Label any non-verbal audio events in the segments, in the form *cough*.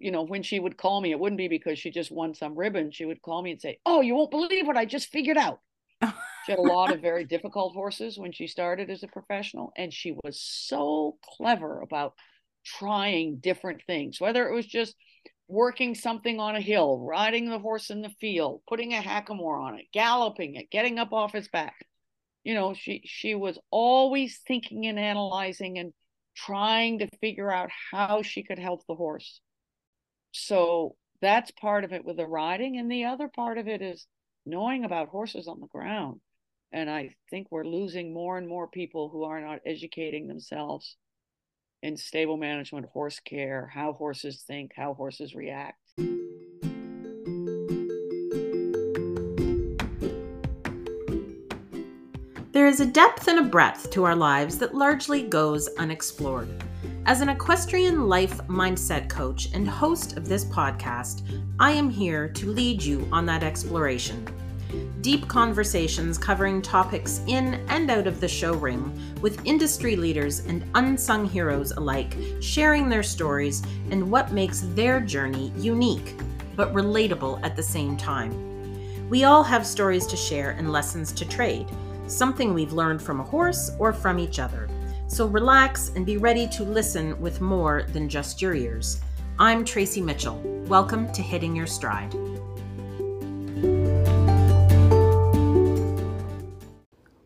you know, when she would call me, it wouldn't be because she just won some ribbon. She would call me and say, Oh, you won't believe what I just figured out. she had a lot of very difficult horses when she started as a professional, and she was so clever about trying different things, whether it was just working something on a hill, riding the horse in the field, putting a hackamore on it, galloping it, getting up off its back. You know, she she was always thinking and analyzing and trying to figure out how she could help the horse. So that's part of it with the riding. And the other part of it is knowing about horses on the ground. And I think we're losing more and more people who are not educating themselves in stable management, horse care, how horses think, how horses react. There is a depth and a breadth to our lives that largely goes unexplored. As an equestrian life mindset coach and host of this podcast, I am here to lead you on that exploration. Deep conversations covering topics in and out of the show ring with industry leaders and unsung heroes alike, sharing their stories and what makes their journey unique but relatable at the same time. We all have stories to share and lessons to trade, something we've learned from a horse or from each other. So relax and be ready to listen with more than just your ears. I'm Tracey Mitchell. Welcome to Hitting Your Stride.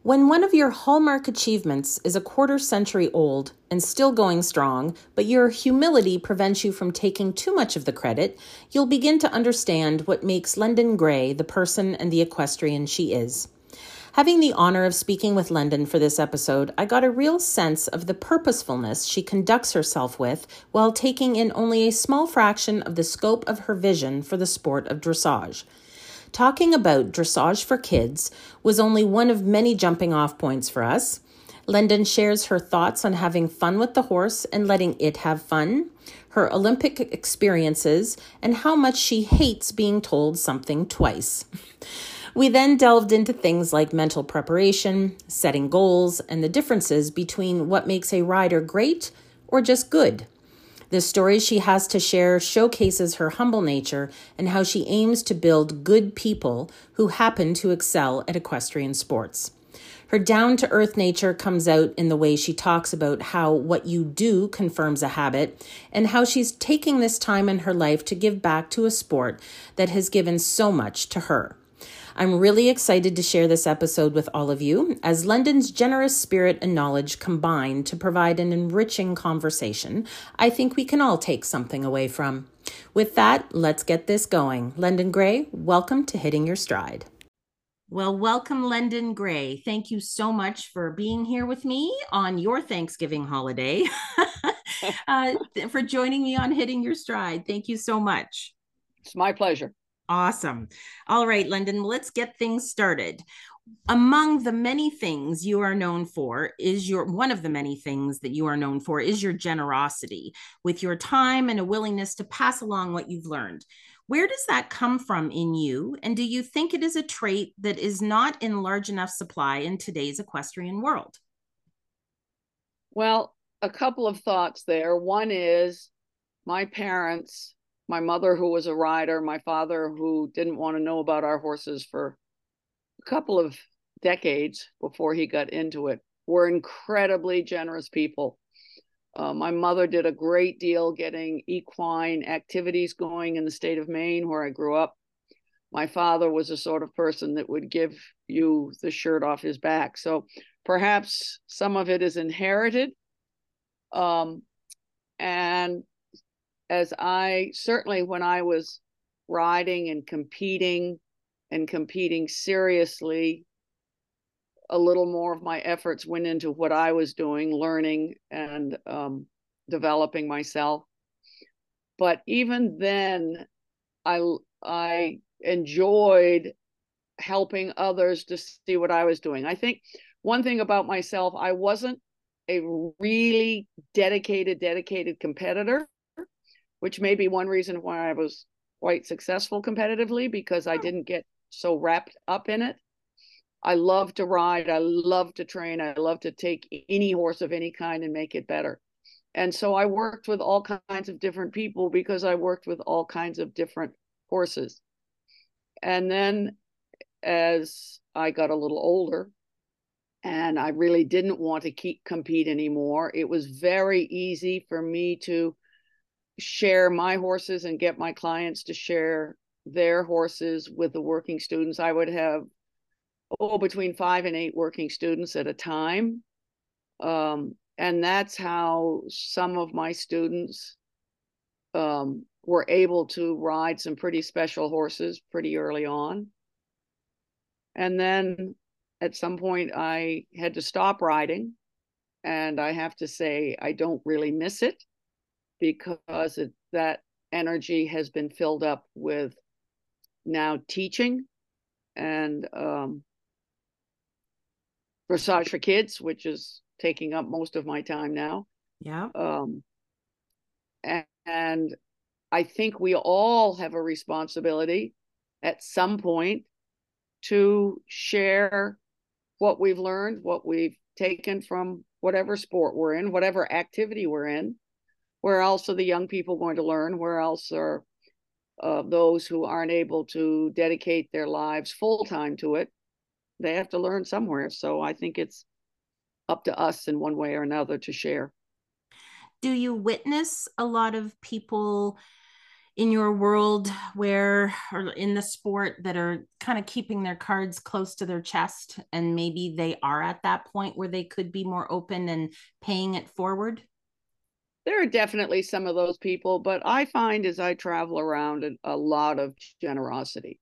When one of your hallmark achievements is a quarter century old and still going strong, but your humility prevents you from taking too much of the credit, you'll begin to understand what makes Lendon Gray the person and the equestrian she is. Having the honor of speaking with Lendon for this episode, I got a real sense of the purposefulness she conducts herself with while taking in only a small fraction of the scope of her vision for the sport of dressage. Talking about dressage for kids was only one of many jumping off points for us. Lendon shares her thoughts on having fun with the horse and letting it have fun, her Olympic experiences, and how much she hates being told something twice. We then delved into things like mental preparation, setting goals, and the differences between what makes a rider great or just good. The stories she has to share showcases her humble nature and how she aims to build good people who happen to excel at equestrian sports. Her down to earth nature comes out in the way she talks about how what you do confirms a habit and how she's taking this time in her life to give back to a sport that has given so much to her. I'm really excited to share this episode with all of you as Lendon's generous spirit and knowledge combine to provide an enriching conversation I think we can all take something away from. With that, let's get this going. London Gray, welcome to Hitting Your Stride. Well, welcome, Lendon Gray. Thank you so much for being here with me on your Thanksgiving holiday, *laughs* uh, for joining me on Hitting Your Stride. Thank you so much. It's my pleasure. Awesome. All right, Lendon, let's get things started. Among the many things you are known for is your one of the many things that you are known for is your generosity with your time and a willingness to pass along what you've learned. Where does that come from in you? And do you think it is a trait that is not in large enough supply in today's equestrian world? Well, a couple of thoughts there. One is my parents my mother who was a rider my father who didn't want to know about our horses for a couple of decades before he got into it were incredibly generous people. Uh, my mother did a great deal getting equine activities going in the state of maine where i grew up. My father was a sort of person that would give you the shirt off his back. So perhaps some of it is inherited um, and as I certainly when I was riding and competing and competing seriously, a little more of my efforts went into what I was doing, learning and um, developing myself. But even then, I I enjoyed helping others to see what I was doing. I think one thing about myself, I wasn't a really dedicated, dedicated competitor which may be one reason why I was quite successful competitively because I didn't get so wrapped up in it. I love to ride. I love to train. I love to take any horse of any kind and make it better. and so I worked with all kinds of different people because I worked with all kinds of different horses. And then as I got a little older and I really didn't want to keep compete anymore, it was very easy for me to share my horses and get my clients to share their horses with the working students. I would have oh between five and eight working students at a time. Um, and that's how some of my students um, were able to ride some pretty special horses pretty early on. And then at some point, I had to stop riding. And I have to say, I don't really miss it because it, that energy has been filled up with now teaching and um, dressage for kids, which is taking up most of my time now. Yeah. Um, and, and I think we all have a responsibility at some point to share what we've learned, what we've taken from whatever sport we're in, whatever activity we're in. Where else are the young people going to learn? Where else are uh, those who aren't able to dedicate their lives full time to it? They have to learn somewhere. So I think it's up to us in one way or another to share. Do you witness a lot of people in your world where or in the sport that are kind of keeping their cards close to their chest and maybe they are at that point where they could be more open and paying it forward? There are definitely some of those people, but I find as I travel around a, lot of generosity.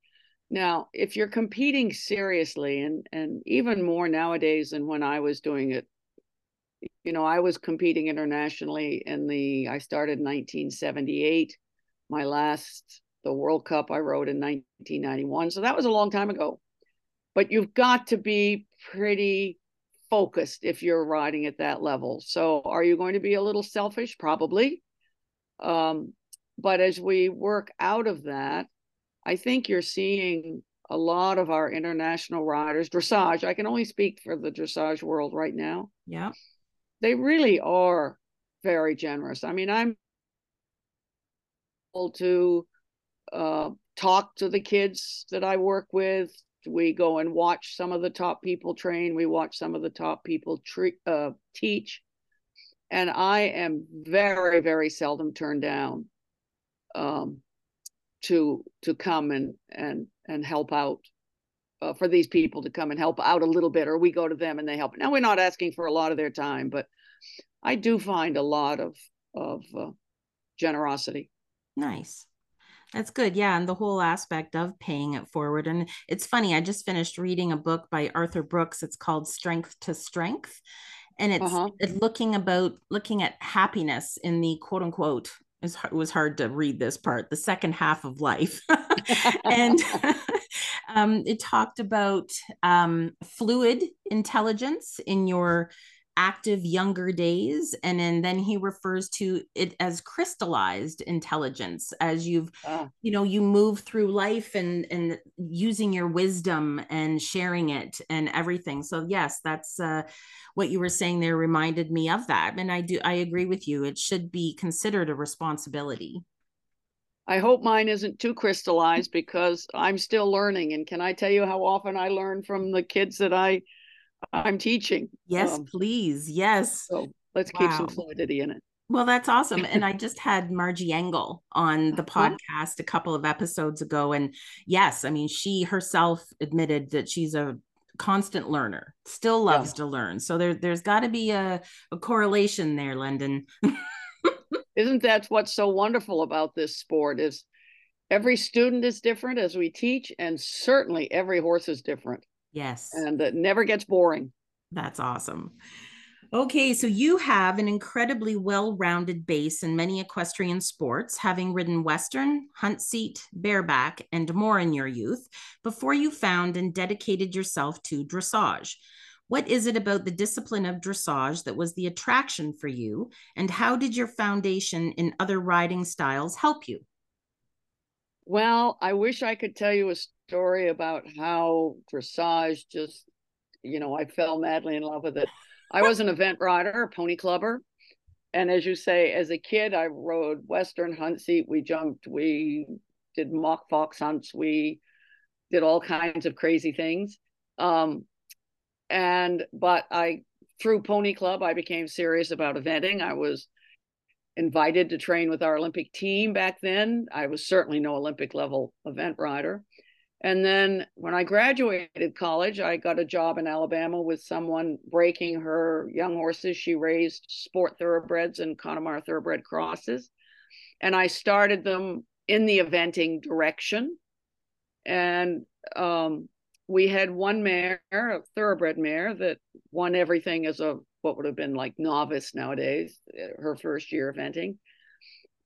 Now, if you're competing seriously, and and even more nowadays than when I was doing it, you know, I was competing internationally in the. I started in 1978. My last the World Cup I rode in 1991, so that was a long time ago. But you've got to be pretty focused if you're riding at that level. So, are you going to be a little selfish? Probably. Um, but as we work out of that, I think you're seeing a lot of our international riders, dressage. I can only speak for the dressage world right now. Yeah. They really are very generous. I mean, I'm able to uh, talk to the kids that I work with. We go and watch some of the top people train. We watch some of the top people tre- uh, teach. And I am very, very seldom turned down. Um, to to come and and and help out uh, for these people to come and help out a little bit or we go to them and they help now we're not asking for a lot of their time but i do find a lot of of uh, generosity nice that's good yeah and the whole aspect of paying it forward and it's funny i just finished reading a book by arthur brooks it's called strength to strength and it's uh-huh. looking about looking at happiness in the quote unquote it was hard to read this part, the second half of life. *laughs* and *laughs* *laughs* um, it talked about um, fluid intelligence in your active younger days and then, then he refers to it as crystallized intelligence as you've ah. you know you move through life and and using your wisdom and sharing it and everything so yes that's uh what you were saying there reminded me of that and i do i agree with you it should be considered a responsibility I hope mine isn't too crystallized because I'm still learning. And can I tell you how often I learn from the kids that I I'm teaching? Yes, um, please. Yes. So let's wow. keep some fluidity in it. Well, that's awesome. And *laughs* I just had Margie Engle on the uh-huh. podcast a couple of episodes ago. And yes, I mean, she herself admitted that she's a constant learner, still loves yeah. to learn. So there, there's got to be a, a correlation there, Lendon. *laughs* Isn't that what's so wonderful about this sport is every student is different as we teach, and certainly every horse is different. Yes. And it never gets boring. That's awesome. Okay, so you have an incredibly well rounded base in many equestrian sports, having ridden Western, hunt seat, bareback, and more in your youth before you found and dedicated yourself to dressage. What is it about the discipline of dressage that was the attraction for you? And how did your foundation in other riding styles help you? Well, I wish I could tell you a story about how dressage just, you know, I fell madly in love with it. I was an event rider, a pony clubber. and as you say, as a kid, I rode Western hunt seat. We jumped, we did mock fox hunts, we did all kinds of crazy things. Um, and but I through Pony Club, I became serious about eventing. I was invited to train with our Olympic team back then. I was certainly no Olympic level event rider. And then when I graduated college, I got a job in Alabama with someone breaking her young horses. She raised sport thoroughbreds and Connemara thoroughbred crosses. And I started them in the eventing direction. And um, we had one mare, a thoroughbred mare, that won everything as a what would have been like novice nowadays, her first year eventing.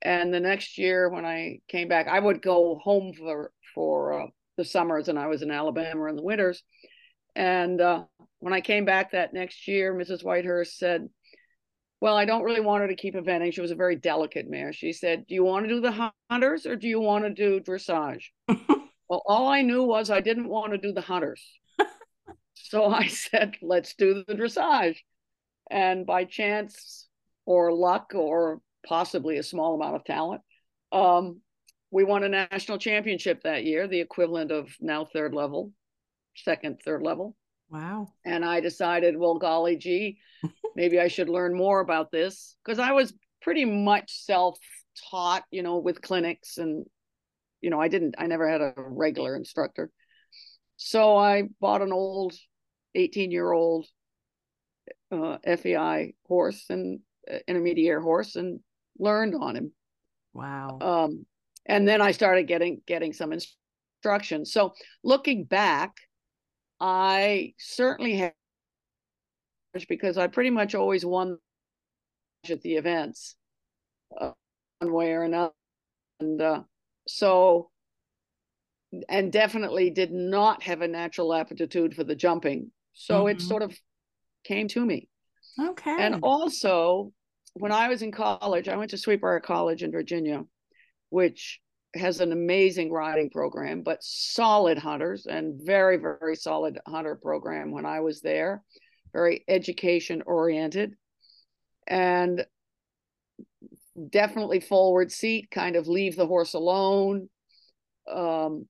And the next year, when I came back, I would go home for for uh, the summers and I was in Alabama in the winters. And uh, when I came back that next year, Mrs. Whitehurst said, Well, I don't really want her to keep eventing. She was a very delicate mare. She said, Do you want to do the hunters or do you want to do dressage? *laughs* well, all I knew was I didn't want to do the hunters. *laughs* so I said, Let's do the dressage. And by chance or luck or possibly a small amount of talent, um, we won a national championship that year, the equivalent of now third level, second, third level. Wow. And I decided, well, golly gee, *laughs* maybe I should learn more about this because I was pretty much self taught, you know, with clinics and, you know, I didn't, I never had a regular instructor. So I bought an old 18 year old uh, FEI horse and uh, intermediate horse and learned on him. Wow. Um, and then I started getting getting some instruction. So looking back, I certainly had because I pretty much always won at the events, uh, one way or another, and uh, so and definitely did not have a natural aptitude for the jumping. So mm-hmm. it sort of came to me. Okay. And also, when I was in college, I went to Sweet Briar College in Virginia, which has an amazing riding program, but solid hunters and very, very solid hunter program when I was there, very education oriented and definitely forward seat, kind of leave the horse alone. Um,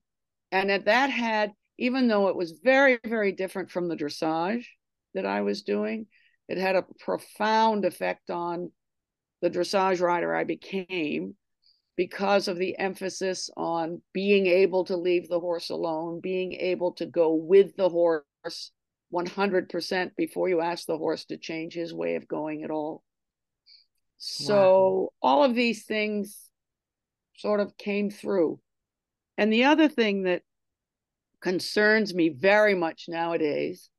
and that, that had, even though it was very, very different from the dressage that I was doing, it had a profound effect on the dressage rider I became because of the emphasis on being able to leave the horse alone, being able to go with the horse 100% before you ask the horse to change his way of going at all. So, wow. all of these things sort of came through. And the other thing that concerns me very much nowadays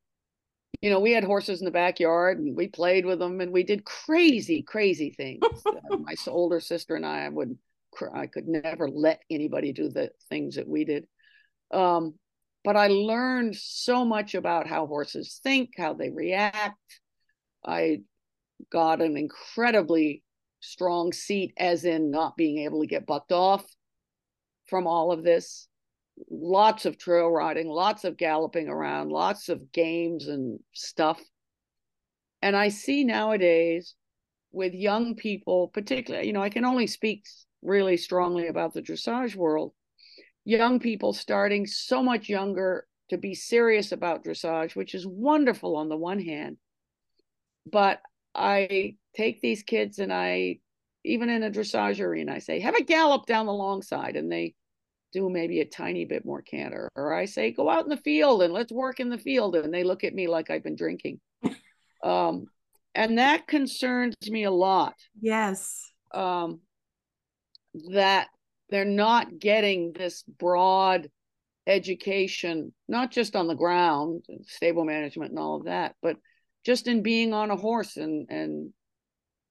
you know, we had horses in the backyard and we played with them and we did crazy, crazy things. *laughs* my older sister and I would I could never let anybody do the things that we did. Um, but I learned so much about how horses think, how they react. I got an incredibly strong seat, as in not being able to get bucked off from all of this. Lots of trail riding, lots of galloping around, lots of games and stuff. And I see nowadays with young people, particularly, you know, I can only speak really strongly about the dressage world. Young people starting so much younger to be serious about dressage, which is wonderful on the one hand. But I take these kids and I, even in a dressage arena, I say, have a gallop down the long side. And they do maybe a tiny bit more canter. Or I say, go out in the field and let's work in the field. And they look at me like I've been drinking. *laughs* um, and that concerns me a lot. Yes. Um, that they're not getting this broad education, not just on the ground, stable management and all of that, but just in being on a horse and and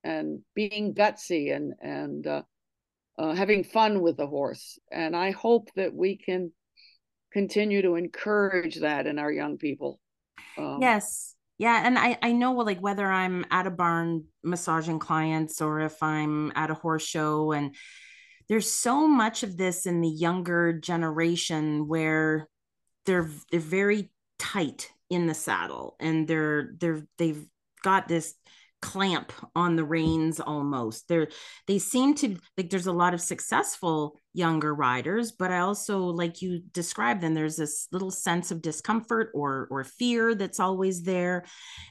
and being gutsy and and uh, uh, having fun with the horse. And I hope that we can continue to encourage that in our young people. Um, yes. Yeah, and I I know like whether I'm at a barn massaging clients or if I'm at a horse show and there's so much of this in the younger generation where they're they're very tight in the saddle and they're they're they've got this clamp on the reins almost. There they seem to like there's a lot of successful younger riders but i also like you described them there's this little sense of discomfort or or fear that's always there.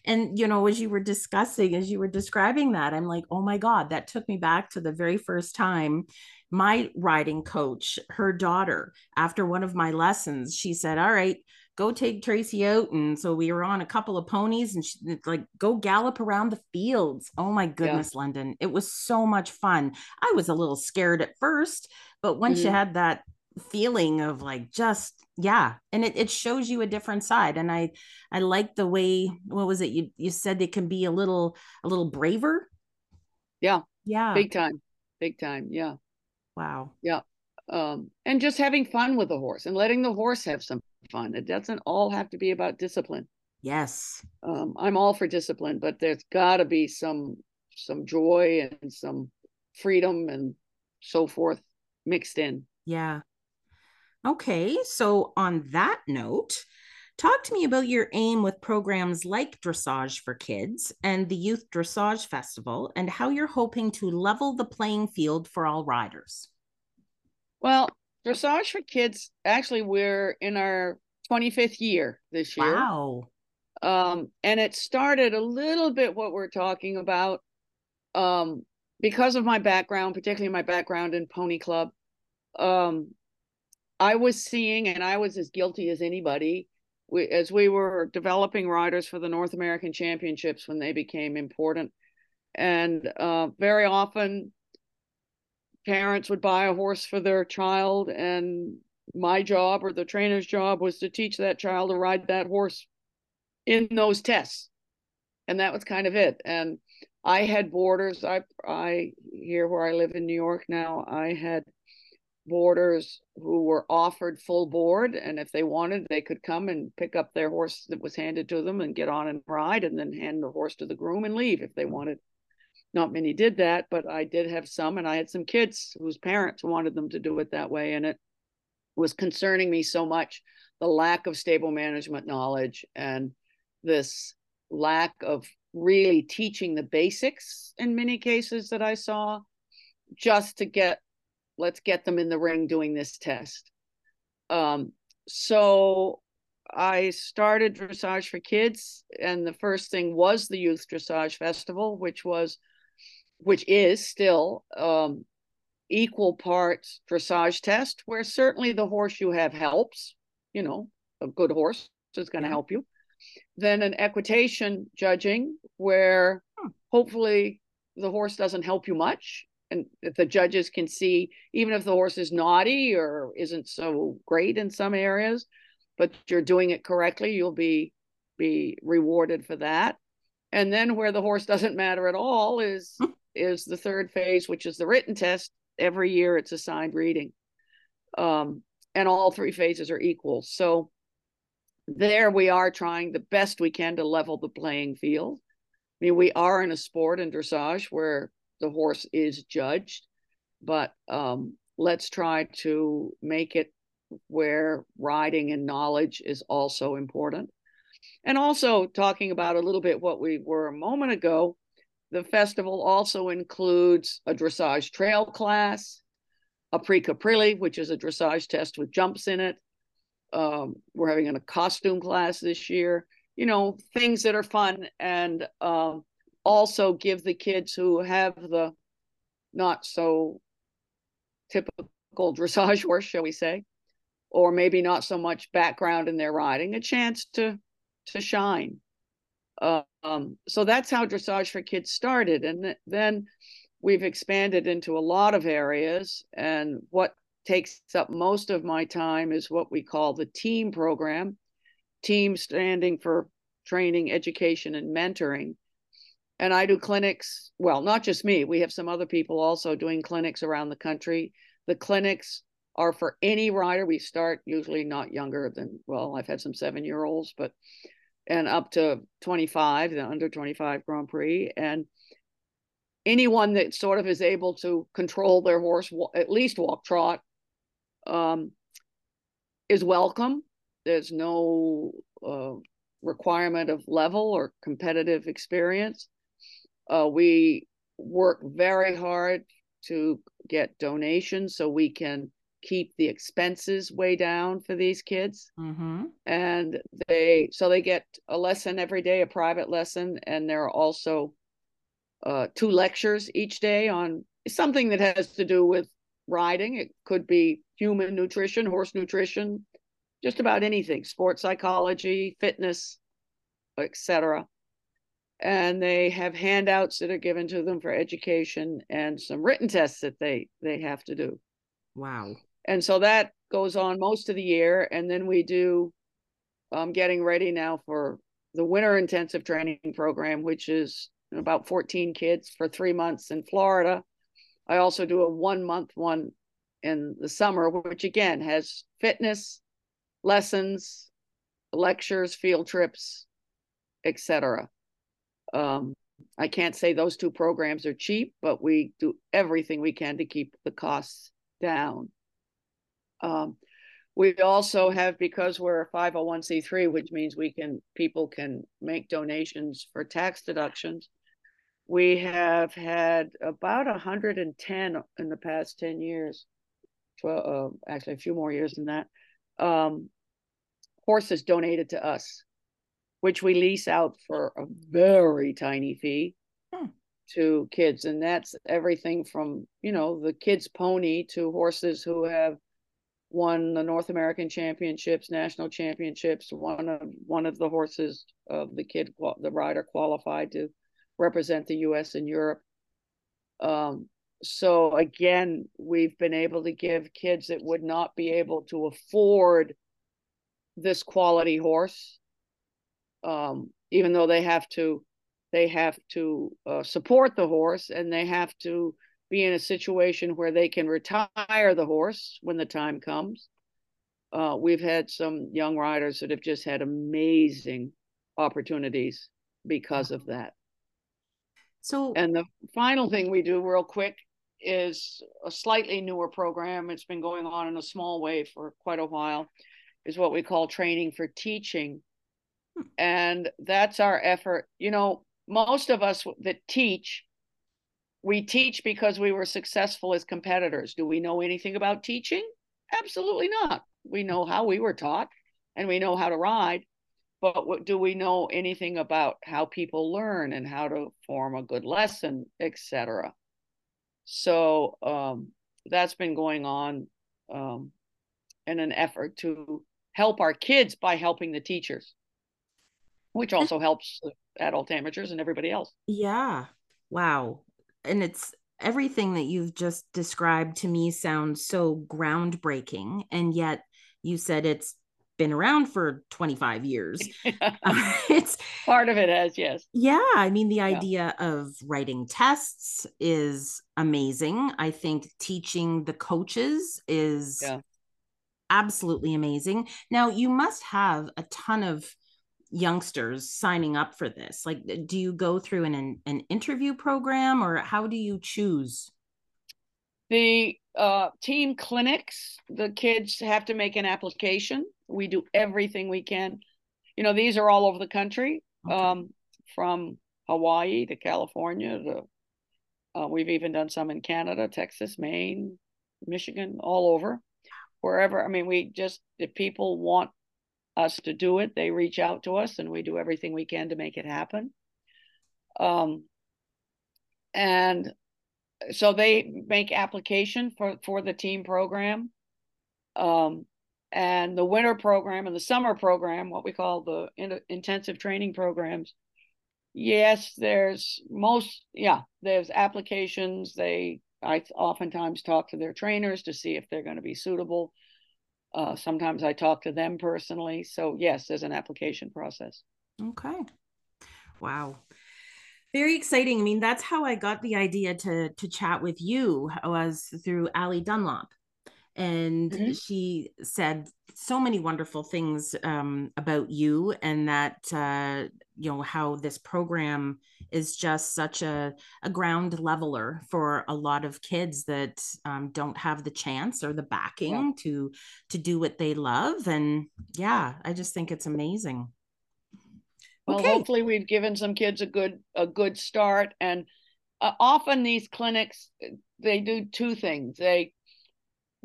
And you know as you were discussing as you were describing that i'm like oh my god that took me back to the very first time my riding coach her daughter after one of my lessons she said all right go take Tracey out. And so we were on a couple of ponies and she, like go gallop around the fields. Oh my goodness, yeah. Lendon. It was so much fun. I was a little scared at first, but once mm-hmm. you had that feeling of like just yeah and it, it shows you a different side and i i like the way what was it you you said it can be a little a little braver yeah yeah big time big time yeah wow yeah um and just having fun with the horse and letting the horse have some fun. It doesn't all have to be about discipline. Yes. Um, I'm all for discipline, but there's got to be some some joy and some freedom and so forth mixed in. Yeah. Okay, so on that note, talk to me about your aim with programs like Dressage for Kids and the Youth Dressage Festival and how you're hoping to level the playing field for all riders. Well, Dressage for Kids, actually, we're in our 25th year this year. Wow. Um, and it started a little bit what we're talking about um, because of my background, particularly my background in Pony Club. Um, I was seeing, and I was as guilty as anybody, we, as we were developing riders for the North American Championships when they became important. And uh, very often parents would buy a horse for their child and my job or the trainer's job was to teach that child to ride that horse in those tests. And that was kind of it. And i had boarders i i here where i live in new york now i had boarders who were offered full board and if they wanted they could come and pick up their horse that was handed to them and get on and ride and then hand the horse to the groom and leave if they wanted not many did that, but I did have some, and I had some kids whose parents wanted them to do it that way. And it was concerning me so much the lack of stable management knowledge and this lack of really teaching the basics in many cases that I saw just to get let's get them in the ring doing this test. Um, so I started dressage for kids, and the first thing was the Youth Dressage Festival, which was which is still um, equal parts dressage test, where certainly the horse you have helps, you know, a good horse is going to help you. Then an equitation judging, where hopefully the horse doesn't help you much. And if the judges can see, even if the horse is naughty or isn't so great in some areas, but you're doing it correctly, you'll be be rewarded for that. And then where the horse doesn't matter at all is is the third phase, which is the written test. Every year it's assigned reading. Um, and all three phases are equal. So there we are trying the best we can to level the playing field. I mean, we are in a sport in dressage where the horse is judged, but um, let's try to make it where riding and knowledge is also important. And also talking about a little bit what we were a moment ago, the festival also includes a dressage trail class, a Prix Caprilli, which is a dressage test with jumps in it. Um, we're having a costume class this year. You know, things that are fun and um, also give the kids who have the not so typical *laughs* dressage horse, shall we say, or maybe not so much background in their riding, a chance to to shine. Um, so that's how dressage for kids started. And th- then we've expanded into a lot of areas. And what takes up most of my time is what we call the team program, team standing for training, education, and mentoring. And I do clinics, well, not just me, we have some other people also doing clinics around the country. The clinics are for any rider. We start usually not younger than, well, I've had some seven year olds, but and up to 25, the under 25 Grand Prix. And anyone that sort of is able to control their horse, at least walk trot, um, is welcome. There's no uh, requirement of level or competitive experience. Uh, we work very hard to get donations so we can keep the expenses way down for these kids. Mm-hmm. And they, so they get a lesson every day, a private lesson, and there are also uh, two lectures each day on something that has to do with riding. It could be human nutrition, horse nutrition, just about anything, sports psychology, fitness, etc. And they have handouts that are given to them for education and some written tests that they they have to do. Wow. And so that goes on most of the year. And then we do um, getting ready now for the winter intensive training program, which is about 14 kids for three months in Florida. I also do a one month one in the summer, which again has fitness, lessons, lectures, field trips, etc. Um, I can't say those two programs are cheap, but we do everything we can to keep the costs down. Um, we also have because we're a 501c3, which means we can people can make donations for tax deductions. We have had about 110 in the past 10 years, 12, uh, actually a few more years than that, um, horses donated to us, which we lease out for a very tiny fee hmm. to kids. And that's everything from, you know, the kids' pony to horses who have won the North American Championships, national championships. One of one of the horses of the kid, the rider qualified to represent the U.S. in Europe. Um, so again, we've been able to give kids that would not be able to afford this quality horse, um, even though they have to, they have to uh, support the horse and they have to be in a situation where they can retire the horse when the time comes. Uh, we've had some young riders that have just had amazing opportunities because of that. So, and the final thing we do, real quick, is a slightly newer program. It's been going on in a small way for quite a while, is what we call training for teaching. Hmm. And that's our effort. You know, most of us that teach, we teach because we were successful as competitors. Do we know anything about teaching? Absolutely not. We know how we were taught and we know how to ride, but what, do we know anything about how people learn and how to form a good lesson, etc.? So um, that's been going on um, in an effort to help our kids by helping the teachers, which also helps adult amateurs and everybody else. Yeah. Wow. And it's everything that you've just described to me sounds so groundbreaking. And yet you said it's been around for 25 years. uh, *laughs* *laughs* it's part of it as yes. Yeah. I mean, the idea yeah. of writing tests is amazing. I think teaching the coaches is yeah. absolutely amazing. Now, you must have a ton of youngsters signing up for this. Like, do you go through an, an interview program or how do you choose? The uh, team clinics, the kids have to make an application we do everything we can. You know, these are all over the country, okay. um, from Hawaii to California to uh, we've even done some in Canada, Texas, Maine, Michigan, all over, wherever. I mean, we just if people want us to do it, they reach out to us, and we do everything we can to make it happen. Um, and so they make application for for the team program. Um, and the winter program and the summer program, what we call the in- intensive training programs. Yes, there's most, yeah, there's applications. They, I oftentimes talk to their trainers to see if they're going to be suitable. Uh, sometimes I talk to them personally. So, yes, there's an application process. Okay. Wow very exciting. I mean, that's how I got the idea to to chat with you was through Ali Dunlop and mm-hmm. she said so many wonderful things um, about you and that uh, you know how this program is just such a, a ground leveler for a lot of kids that um, don't have the chance or the backing yeah. to to do what they love and yeah i just think it's amazing Well, okay. hopefully we've given some kids a good a good start and uh, often these clinics they do two things. They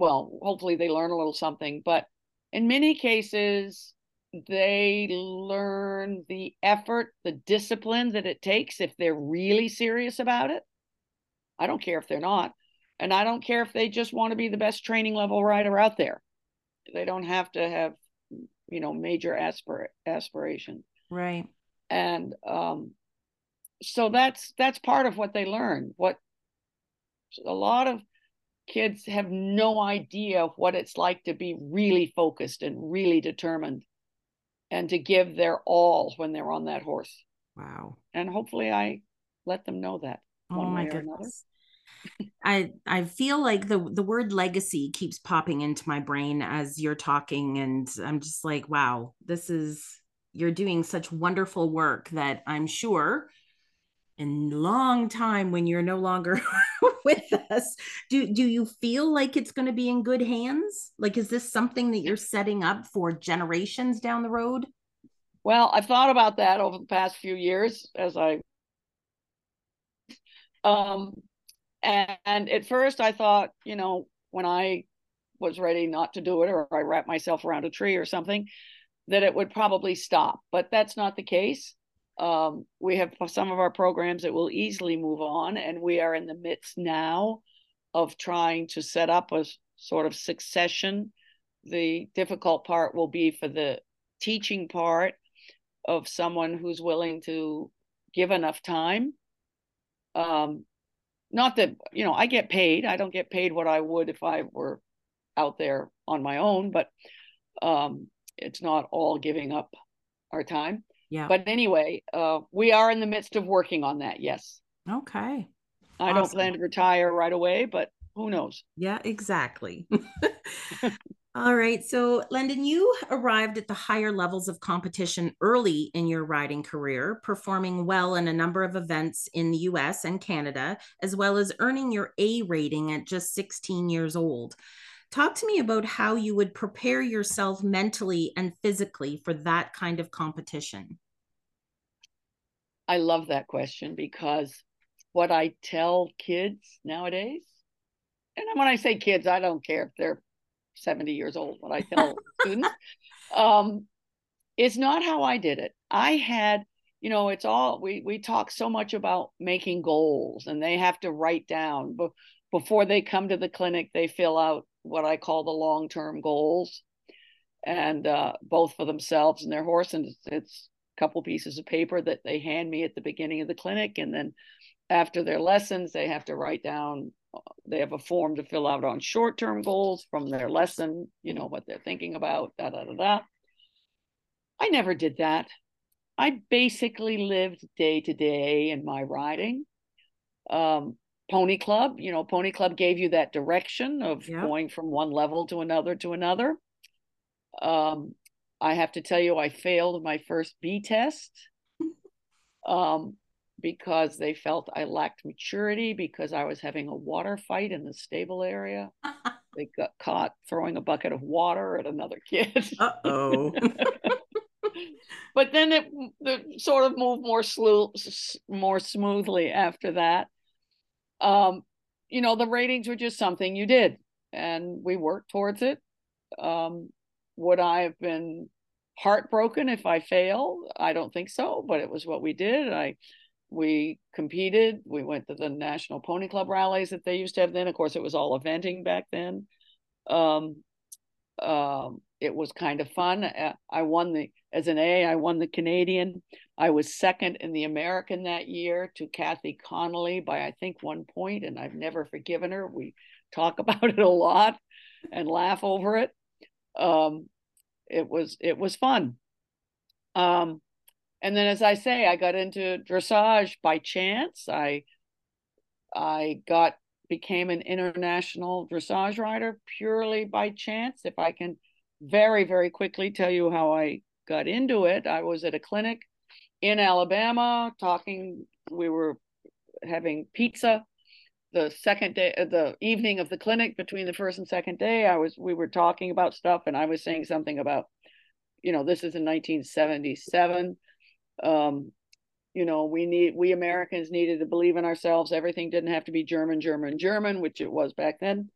well, hopefully they learn a little something, but in many cases they learn the effort, the discipline that it takes if they're really serious about it. I don't care if they're not. And I don't care if they just want to be the best training level rider out there. They don't have to have, you know, major aspir- aspirations. Right. And um, so that's that's part of what they learn. What a lot of kids have no idea what it's like to be really focused and really determined and to give their all when they're on that horse. Wow. And hopefully I let them know that. Oh my goodness. I I feel like the the word legacy keeps popping into my brain as you're talking and I'm just like wow this is you're doing such wonderful work that I'm sure in long time when you're no longer *laughs* with us. Do do you feel like it's going to be in good hands? Like is this something that you're setting up for generations down the road? Well i've thought about that over the past few years as i um and, and at first i thought you know when i was ready not to do it or i wrapped myself around a tree or something that it would probably stop but that's not the case um, we have some of our programs that will easily move on, and we are in the midst now of trying to set up a sort of succession. The difficult part will be for the teaching part of someone who's willing to give enough time. Um, not that, you know, I get paid. I don't get paid what I would if I were out there on my own, but um, it's not all giving up our time. Yeah. But anyway, uh, we are in the midst of working on that. Yes. Okay. I awesome. don't plan to retire right away, but who knows? Yeah, exactly. *laughs* *laughs* All right. So, Lendon, you arrived at the higher levels of competition early in your riding career, performing well in a number of events in the US and Canada, as well as earning your A rating at just 16 years old. Talk to me about how you would prepare yourself mentally and physically for that kind of competition. I love that question because what I tell kids nowadays, and when I say kids, I don't care if they're 70 years old, what I tell *laughs* students, um, is not how I did it. I had, you know, it's all we we talk so much about making goals and they have to write down but before they come to the clinic, they fill out what I call the long term goals, and uh, both for themselves and their horse. And it's, it's couple pieces of paper that they hand me at the beginning of the clinic, and then after their lessons, they have to write down. They have a form to fill out on short term goals from their lesson. You know what they're thinking about. Da da da da. I never did that. I basically lived day to day in my riding. Um, Pony Club. You know, Pony Club gave you that direction of going from one level to another to another. Um, I have to tell you, I failed my first B test um, because they felt I lacked maturity because I was having a water fight in the stable area. *laughs* they got caught throwing a bucket of water at another kid. Uh oh. *laughs* but then it, it, sort of moved more slew, more smoothly after that um, you know, the ratings were just something you did, and we worked towards it. Um, would I have been heartbroken if I failed? I don't think so, but it was what we did. I we competed. We went to the National Pony Club rallies that they used to have then. Of course, it was all eventing back then. Um, um, it was kind of fun. Uh, I won the as an A. I won the Canadian. I was second in the American that year to Kathy Connolly by I think one point, and I've never forgiven her. We talk *laughs* about it a lot and laugh over it. Um, it was it was fun. Um, and then, as I say, I got into dressage by chance. I I got became an international dressage rider purely by chance. If I can very very quickly tell you how I got into it, I was at a clinic in Alabama talking. We were having pizza the second day, uh, the evening of the clinic between the first and second day. I was we were talking about stuff, and I was saying something about, you know, this is in 1977. Um, you know, we need we Americans needed to believe in ourselves. Everything didn't have to be German, German, German, which it was back then.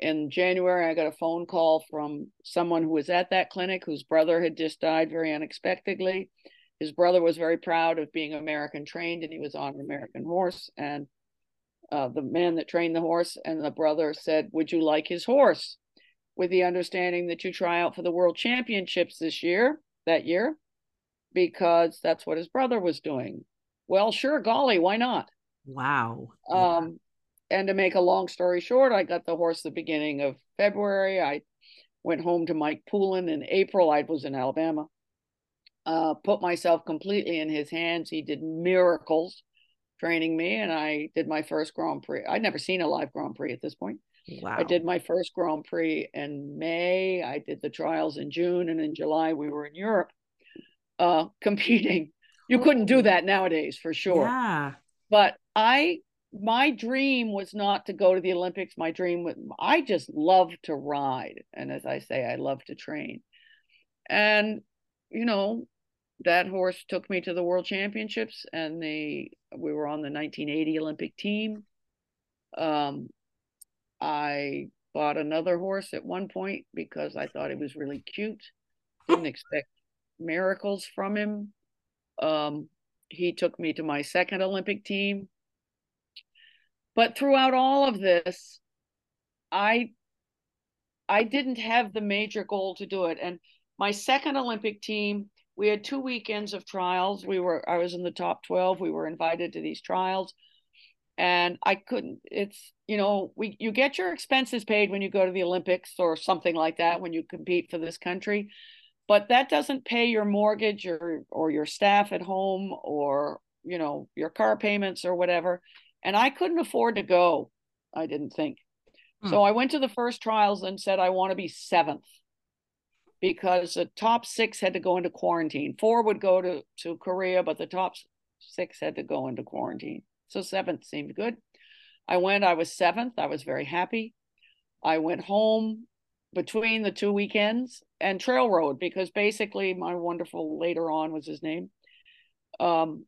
In January, I got a phone call from someone who was at that clinic whose brother had just died very unexpectedly. His brother was very proud of being American trained and he was on an American horse. And uh, the man that trained the horse and the brother said, Would you like his horse? With the understanding that you try out for the world championships this year, that year because that's what his brother was doing. Well, sure, golly, why not? Wow. Um, yeah. and to make a long story short, I got the horse the beginning of February. I went home to Mike Poulin in April. I was in Alabama. Uh, put myself completely in his hands. He did miracles training me, and I did my first Grand Prix. I'd never seen a live Grand Prix at this point. Wow. I did my first Grand Prix in May. I did the trials in June, and in July we were in Europe uh, *laughs* competing. You couldn't do oh. that nowadays for sure. Yeah. But I, my dream was not to go to the Olympics. My dream was, I just love to ride. And as I say, I love to train. And, you know, that horse took me to the world championships and the, we were on the 1980 Olympic team. Um, I bought another horse at one point because I thought it was really cute. Didn't expect miracles from him. Um, he took me to my second Olympic team. But throughout all of this, I I didn't have the major goal to do it. And my second Olympic team, we had two weekends of trials. We were I was in the top 12. We were invited to these trials. And I couldn't, it's, you know, we you get your expenses paid when you go to the Olympics or something like that when you compete for this country but that doesn't pay your mortgage or or your staff at home or you know your car payments or whatever and i couldn't afford to go i didn't think hmm. so i went to the first trials and said i want to be seventh because the top six had to go into quarantine. Four would go to to korea but the top six had to go into quarantine. So seventh seemed good. I went i was seventh. I was very happy. I went home between the two weekends and trail rode because basically my wonderful later on was his name? Um,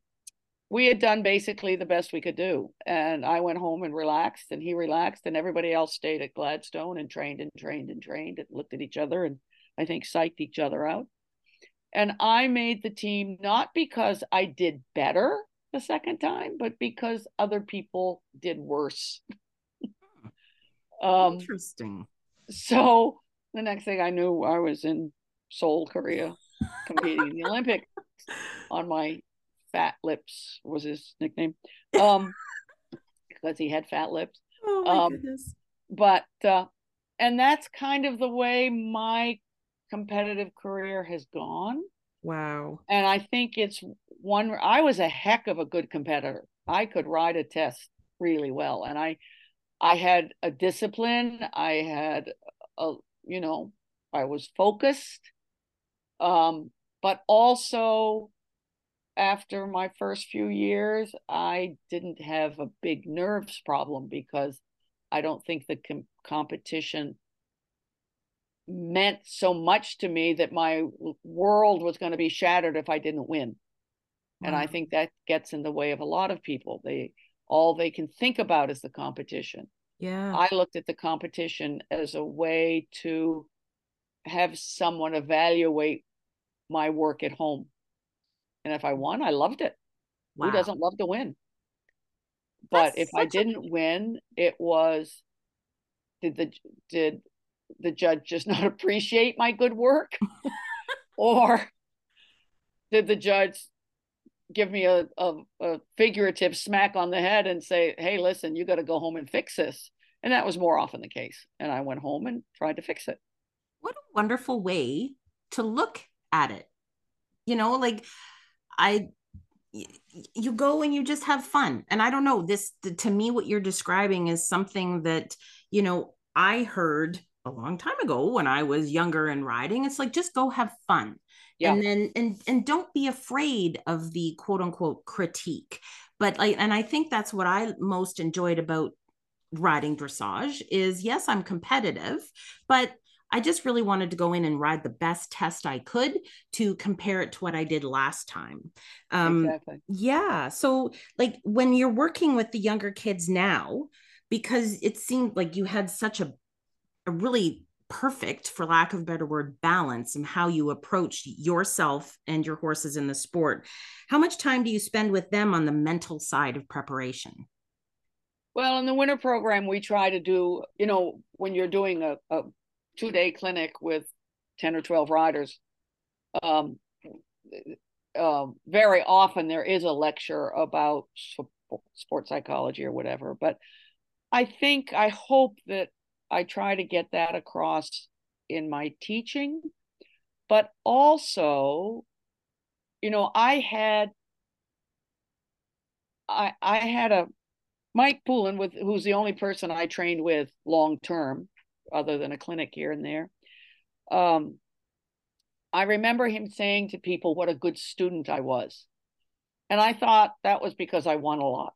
we had done basically the best we could do. And i went home and relaxed and he relaxed and everybody else stayed at gladstone and trained and trained and trained and looked at each other and i think psyched each other out and i made the team not because i did better the second time but because other people did worse um, interesting so the next thing I knew, I was in Seoul, Korea, competing in the Olympics on my fat lips was his nickname. Um, because he had fat lips. Oh my um, goodness. But uh, and that's kind of the way my competitive career has gone. Wow. And I think it's one I was a heck of a good competitor. I could ride a test really well and I I had a discipline, I had a you know, I was focused. Um, but also after my first few years, I didn't have a big nerves problem because I don't think the com- competition meant so much to me that my world was going to be shattered if I didn't win. Wow. And I mm. think that gets in the way of a lot of people. They all they can think about is the competition. Yeah. I looked at the competition as a way to have someone evaluate my work at home. And if I won, I loved it. Wow. Who doesn't love to win? But That's if I didn't a... win, it was did the did the judge just not *laughs* appreciate my good work? *laughs* or did the judge give me a, a, a figurative smack on the head and say, hey, listen, you got to go home and fix this. And that was more often the case. And I went home and tried to fix it. What a wonderful way to look at it. You know, like I, you go and you just have fun. And I don't know, this to me, what you're describing is something that, you know, I heard a long time ago when I was younger and riding. It's like, just go have fun yeah. and then and and don't be afraid of the quote unquote critique but like and i think that's what i most enjoyed about riding dressage is yes i'm competitive but I just really wanted to go in and ride the best test I could to compare it to what I did last time. Um, exactly. Yeah. So, like when you're working with the younger kids now, because it seemed like you had such a, a really perfect, for lack of a better word, balance in how you approach yourself and your horses in the sport. How much time do you spend with them on the mental side of preparation? Well, in the winter program, we try to do, you know, when you're doing a, a two day clinic with 10 or 12 riders, um, uh, very often there is a lecture about sports psychology or whatever. But I think, I hope that I try to get that across in my teaching. But also, you know, I had I I had a Mike Poulin with who's the only person I trained with long term, other than a clinic here and there. Um, I remember him saying to people what a good student I was. And I thought that was because I won a lot.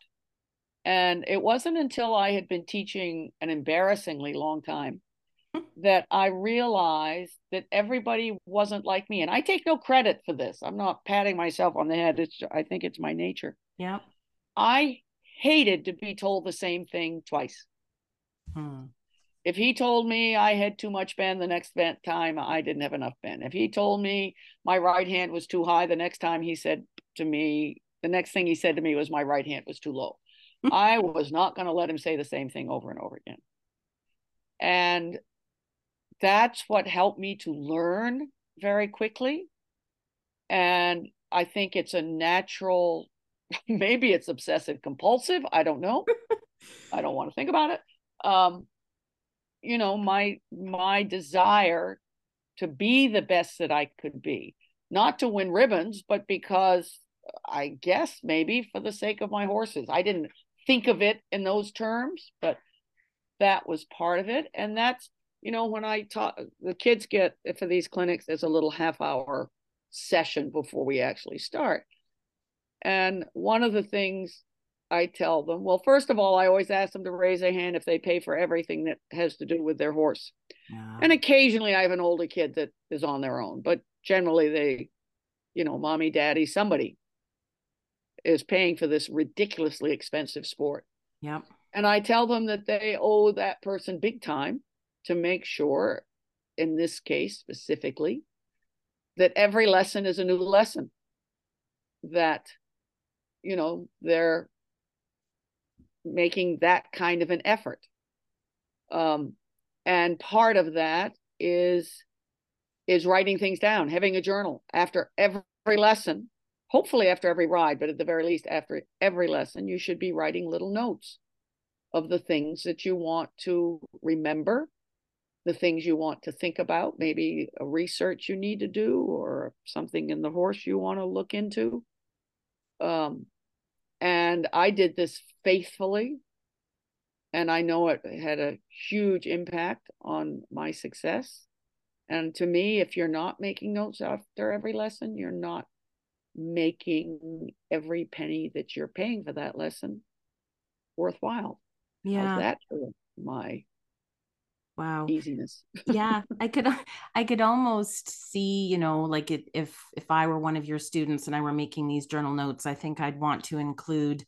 And it wasn't until I had been teaching an embarrassingly long time that I realized that everybody wasn't like me. And I take no credit for this. I'm not patting myself on the head. It's I think it's my nature. Yeah. I hated to be told the same thing twice. Hmm. If he told me I had too much bend the next time I didn't have enough bend. If he told me my right hand was too high, the next time he said to me, the next thing he said to me was my right hand was too low. I was not going to let him say the same thing over and over again. And that's what helped me to learn very quickly. And I think it's a natural, *laughs* maybe it's obsessive compulsive. I don't know. *laughs* I don't want to think about it. Um, you know, my my desire to be the best that I could be, not to win ribbons, but because I guess maybe for the sake of my horses. I didn't think of it in those terms, but that was part of it. And that's, you know, when I talk, the kids get for these clinics, there's a little half hour session before we actually start. And one of the things I tell them, well, first of all, I always ask them to raise a hand if they pay for everything that has to do with their horse. Yeah. And occasionally I have an older kid that is on their own, but generally they, you know, mommy, daddy, somebody is paying for this ridiculously expensive sport. Yep. And I tell them that they owe that person big time to make sure, in this case specifically, that every lesson is a new lesson. That, you know, they're making that kind of an effort. Um, and part of that is is writing things down, having a journal after every lesson hopefully after every ride, but at the very least after every lesson, you should be writing little notes of the things that you want to remember, the things you want to think about, maybe a research you need to do or something in the horse you want to look into. Um, and I did this faithfully. And I know it had a huge impact on my success. And to me, if you're not making notes after every lesson, you're not making every penny that you're paying for that lesson worthwhile. Yeah. How's that my wow easiness *laughs* yeah i could *laughs* i could almost see you know like it, if if i were one of your students and i were making these journal notes i think i'd want to include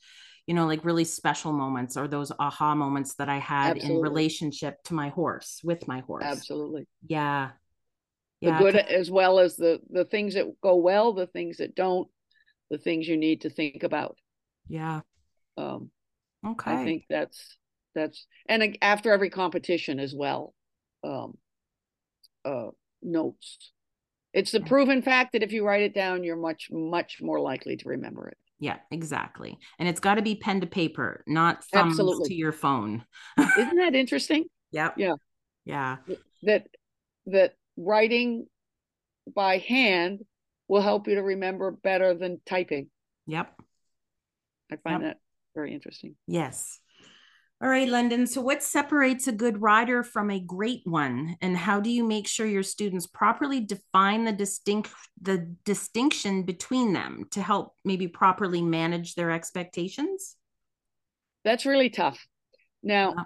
you know like really special moments or those aha moments that i had Absolutely. in relationship to my horse with my horse Absolutely. yeah yeah, the good as well as the the things that go well the things that don't the things you need to think about. Yeah. Um okay. i think that's that's and after every competition as well um uh notes. It's the yeah. proven fact that if you write it down you're much much more likely to remember it. Yeah exactly. And it's got to be pen to paper not thumbs Absolutely. to your phone. Isn't that interesting? *laughs* Yeah yeah. Yeah. That that writing by hand will help you to remember better than typing. Yep. I find yep. that very interesting. Yes. All right, Lendon. So, what separates a good rider from a great one, and how do you make sure your students properly define the distinct the distinction between them to help maybe properly manage their expectations? That's really tough. Now, yeah.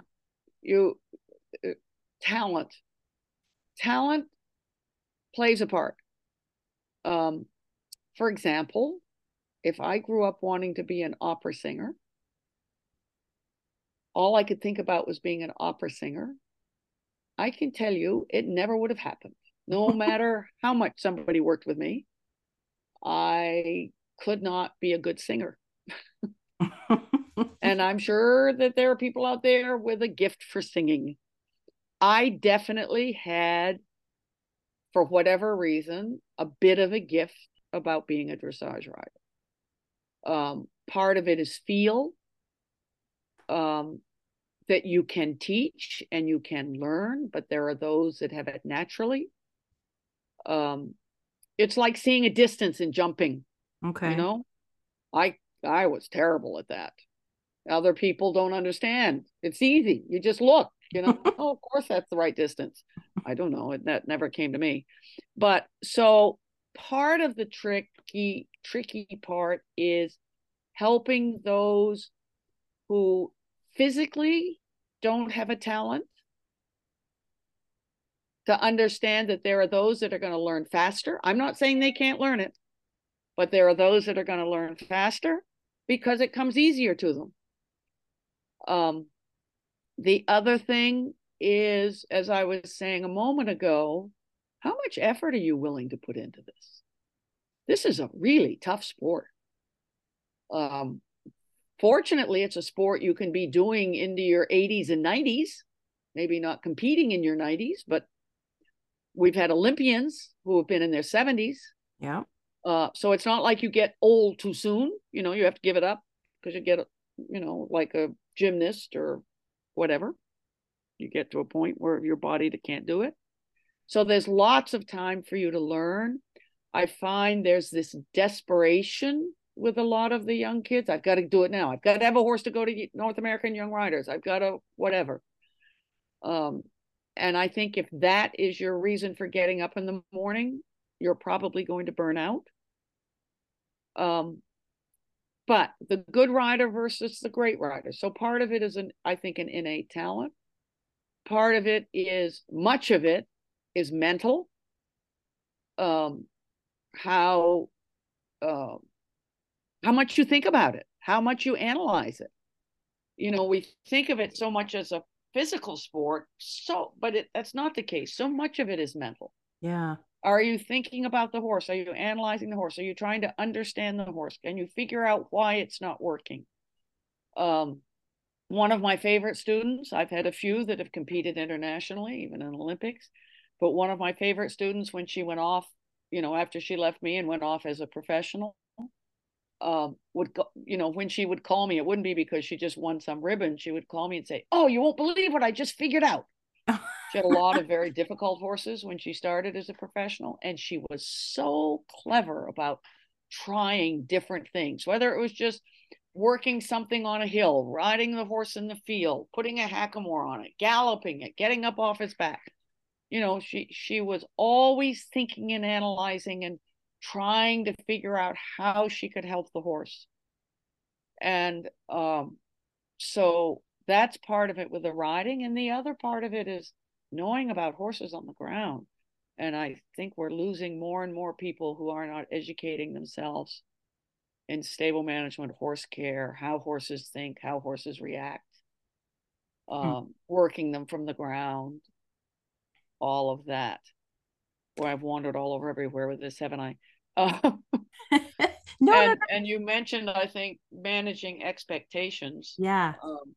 you uh, talent talent plays a part. Um, for example, if I grew up wanting to be an opera singer, all I could think about was being an opera singer. I can tell you it never would have happened. No *laughs* matter how much somebody worked with me, I could not be a good singer. *laughs* and I'm sure that there are people out there with a gift for singing. I definitely had, for whatever reason, a bit of a gift about being a dressage rider. Um, part of it is feel um, that you can teach and you can learn, but there are those that have it naturally. Um, it's like seeing a distance in jumping. Okay. You know, I I was terrible at that. Other people don't understand. It's easy. You just look, you know, oh, of course that's the right distance. I don't know. That never came to me. But so part of the tricky, tricky part is helping those who physically don't have a talent to understand that there are those that are going to learn faster. I'm not saying they can't learn it, but there are those that are going to learn faster because it comes easier to them. Um, the other thing is, as I was saying a moment ago, how much effort are you willing to put into this? This is a really tough sport. Um, fortunately, it's a sport you can be doing into your 80s and 90s, maybe not competing in your 90s, but we've had Olympians who have been in their 70s. Yeah. Uh, so it's not like you get old too soon. You know, you have to give it up because you get, you know, like a gymnast or whatever. You get to a point where your body can't do it. So there's lots of time for you to learn. I find there's this desperation with a lot of the young kids. I've got to do it now. I've got to have a horse to go to North American Young Riders. I've got to whatever. Um, and I think if that is your reason for getting up in the morning, you're probably going to burn out. Um, but the good rider versus the great rider. So part of it is an, I think, an innate talent. Part of it is much of it is mental. Um, how uh, how much you think about it, how much you analyze it. You know, we think of it so much as a physical sport, so but it, that's not the case. So much of it is mental. Yeah. Are you thinking about the horse? Are you analyzing the horse? Are you trying to understand the horse? Can you figure out why it's not working? Um, one of my favorite students, I've had a few that have competed internationally, even in Olympics, but one of my favorite students, when she went off, you know, after she left me and went off as a professional, um, would go, you know, when she would call me, it wouldn't be because she just won some ribbon. She would call me and say, "Oh, you won't believe what I just figured out." *laughs* a lot of very difficult horses when she started as a professional, and she was so clever about trying different things, whether it was just working something on a hill, riding the horse in the field, putting a hackamore on it, galloping it, getting up off its back. You know, she she was always thinking and analyzing and trying to figure out how she could help the horse. And um, so that's part of it with the riding. And the other part of it is knowing about horses on the ground. And I think we're losing more and more people who are not educating themselves in stable management, horse care, how horses think, how horses react, hmm. um, hmm. working them from the ground, all of that. Where I've wandered all over everywhere with this, haven't I? *laughs* Uh, no, and, no, no, and you mentioned, I think, managing expectations. Yeah. Um,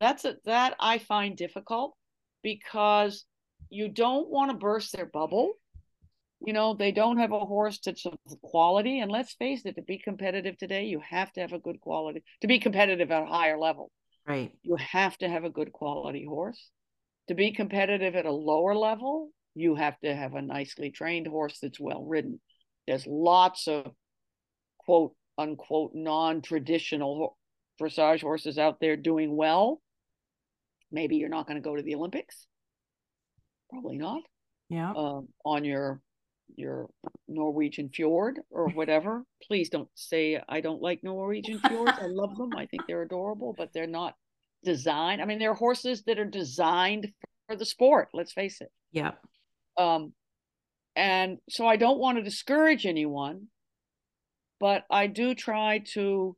that's a, that I find difficult because you don't want to burst their bubble. You know, they don't have a horse that's of quality. And let's face it, to be competitive today, you have to have a good quality. To be competitive at a higher level, right? You have to have a good quality horse. To be competitive at a lower level, you have to have a nicely trained horse that's well ridden. There's lots of quote unquote non traditional dressage horses out there doing well. Maybe you're not going to go to the Olympics. Probably not. Yeah. Um, on your your Norwegian fjord or *laughs* whatever. Please don't say I don't like Norwegian fjords. I love them. I think they're *laughs* adorable, but they're not designed. I mean, they're horses that are designed for the sport. Let's face it. Yeah. Um, and so I don't want to discourage anyone, but I do try to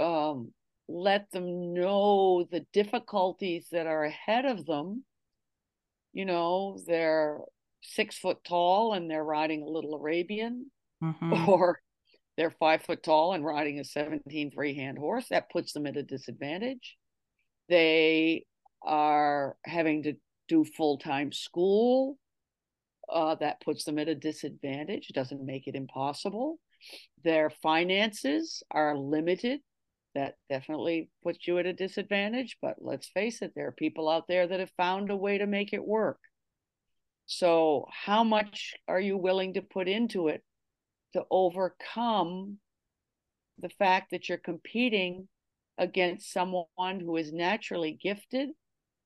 um, let them know the difficulties that are ahead of them. You know, they're six foot tall and they're riding a little Arabian, *laughs* mm-hmm. or they're five foot tall and riding a 17 three hand horse. That puts them at a disadvantage. They are having to do full time school. Uh, that puts them at a disadvantage, doesn't make it impossible. Their finances are limited. That definitely puts you at a disadvantage. But let's face it, there are people out there that have found a way to make it work. So, how much are you willing to put into it to overcome the fact that you're competing against someone who is naturally gifted,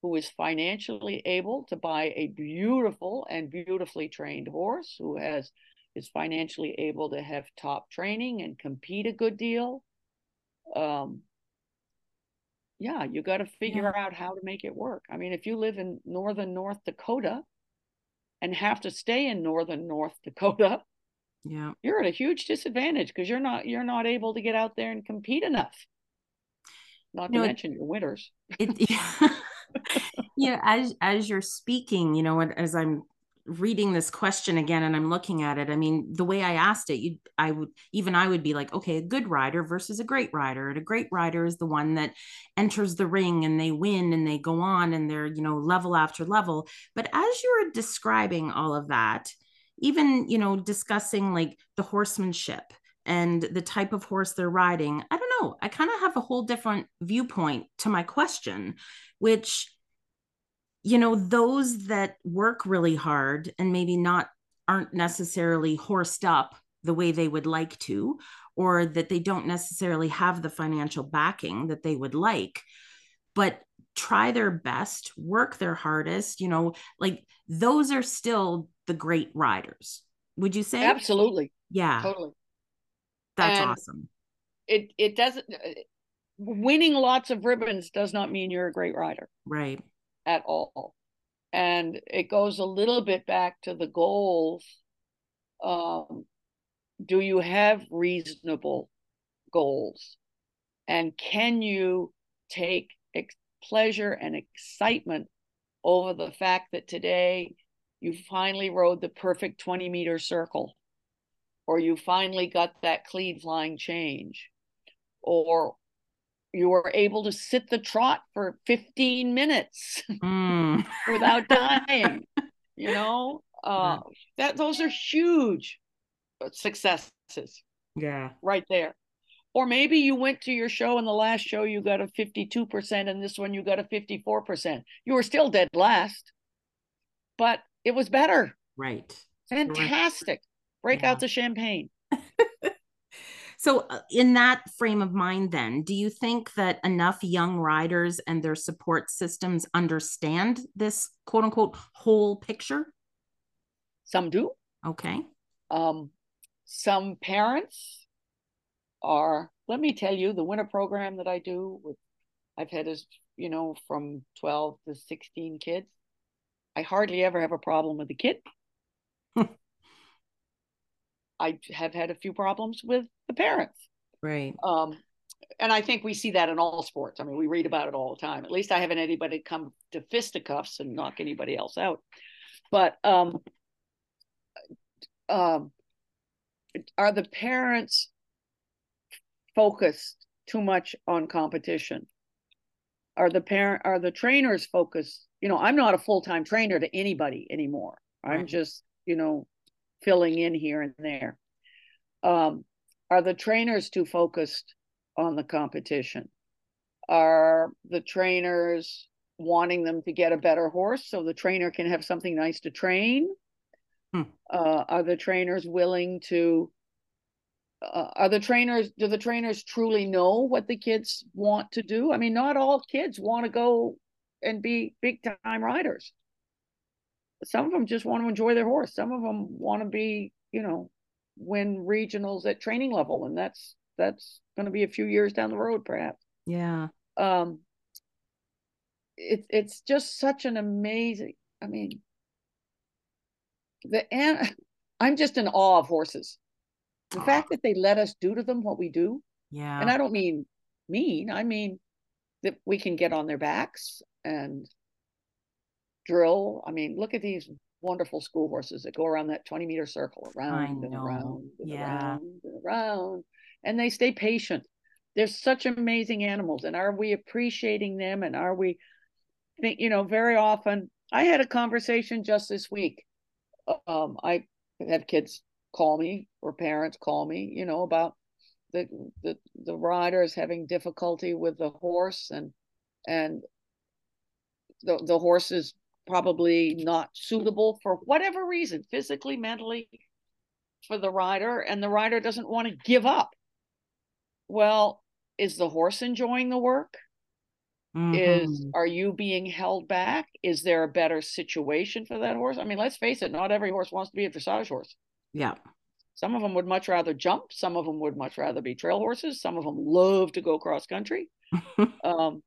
who is financially able to buy a beautiful and beautifully trained horse, who has is financially able to have top training and compete a good deal. Um, yeah, you got to figure yeah. out how to make it work. I mean, if you live in northern North Dakota and have to stay in northern North Dakota, yeah, you're at a huge disadvantage because you're not you're not able to get out there and compete enough. Not to mention your winters. It, *laughs* yeah. *laughs* yeah, as as you're speaking, you know, as I'm reading this question again and I'm looking at it, I mean, the way I asked it, you I would even I would be like, okay, a good rider versus a great rider. And a great rider is the one that enters the ring and they win and they go on and they're, you know, level after level. But as you're describing all of that, even, you know, discussing like the horsemanship and the type of horse they're riding, I don't know. I kind of have a whole different viewpoint to my question, which you know those that work really hard and maybe not aren't necessarily horsed up the way they would like to or that they don't necessarily have the financial backing that they would like but try their best work their hardest you know like those are still the great riders. Would you say? Absolutely. Yeah. Totally. That's and awesome. it it doesn't uh, winning lots of ribbons does not mean you're a great rider. Right at all. And it goes a little bit back to the goals. Um, do you have reasonable goals? And can you take ex- pleasure and excitement over the fact that today you finally rode the perfect 20 meter circle, or you finally got that cleat flying change, or you were able to sit the trot for 15 minutes mm. *laughs* without dying you know? Uh, that those are huge successes yeah. right there. Or maybe you went to your show and the last show you got a 52% and this one you got a 54% you were still dead last but it was better. Right. Fantastic. Break yeah. out the champagne *laughs* So, uh, in that frame of mind, then, do you think that enough young riders and their support systems understand this quote unquote whole picture? Some do. Okay. Um, some parents are, let me tell you, the winter program that I do with, I've had as, you know, from 12 to 16 kids. I hardly ever have a problem with a kid. *laughs* I have had a few problems with the parents. Right. Um, and I think we see that in all sports. I mean, we read about it all the time. At least I haven't anybody come to fisticuffs and knock anybody else out. But um, um, are the parents focused too much on competition? Are the parent are the trainers focused? You know, I'm not a full time trainer to anybody anymore. I'm right. just you know filling in here and there. Um, are the trainers too focused on the competition? Are the trainers wanting them to get a better horse so the trainer can have something nice to train? Hmm. Uh, are the trainers willing to? Uh, are the trainers? Do the trainers truly know what the kids want to do? I mean, not all kids want to go and be big time riders some of them just want to enjoy their horse. Some of them want to be, you know, win regionals at training level, and that's that's going to be a few years down the road, perhaps. Yeah. Um. it's it's just such an amazing i mean the and *laughs* i'm just in awe of horses the Aww. fact that they let us do to them what we do yeah and i don't mean mean i mean that we can get on their backs and drill. I mean look at these wonderful school horses that go around that 20 meter circle around and around and yeah. around and around and they stay patient. They're such amazing animals and are we appreciating them and are we think you know very often i had a conversation just this week. Um i have kids call me or parents call me you know about the the the riders having difficulty with the horse and and the the horse is probably not suitable for whatever reason physically mentally for the rider and the rider doesn't want to give up. Well is the horse enjoying the work? Mm-hmm. is are you being held back? Is there a better situation for that horse? I mean let's face it not every horse wants to be a dressage horse. Yeah. Some of them would much rather jump some of them would much rather be trail horses some of them love to go cross country. *laughs* Um,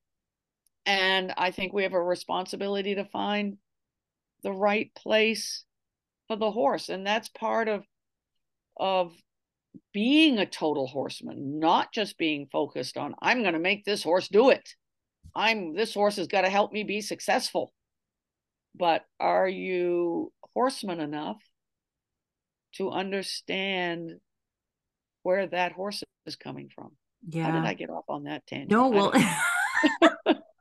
and i think we have a responsibility to find the right place for the horse and that's part of of being a total horseman, not just being focused on, I'm going to make this horse do it. I'm this horse has got to help me be successful. But are you horseman enough to understand where that horse is coming from? Yeah. How did I get off on that tangent? No, well, *laughs* *laughs*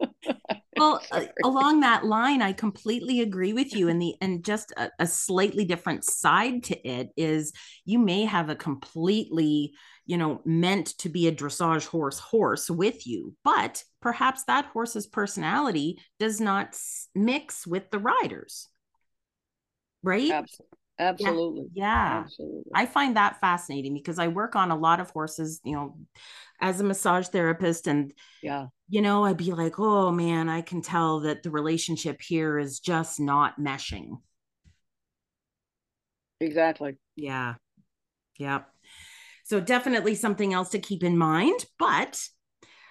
well uh, *laughs* along that line i completely agree with you and the and just a, a, slightly different side to it is you may have a completely you know meant to be a dressage horse horse with you but perhaps that horse's personality does not mix with the riders right absolutely Absolutely. Yeah. Absolutely. I find that fascinating because I work on a lot of horses, you know, as a massage therapist and yeah. you know i'd be like oh man i can tell that the relationship here is just not meshing. Exactly. Yeah. Yeah so definitely something else to keep in mind but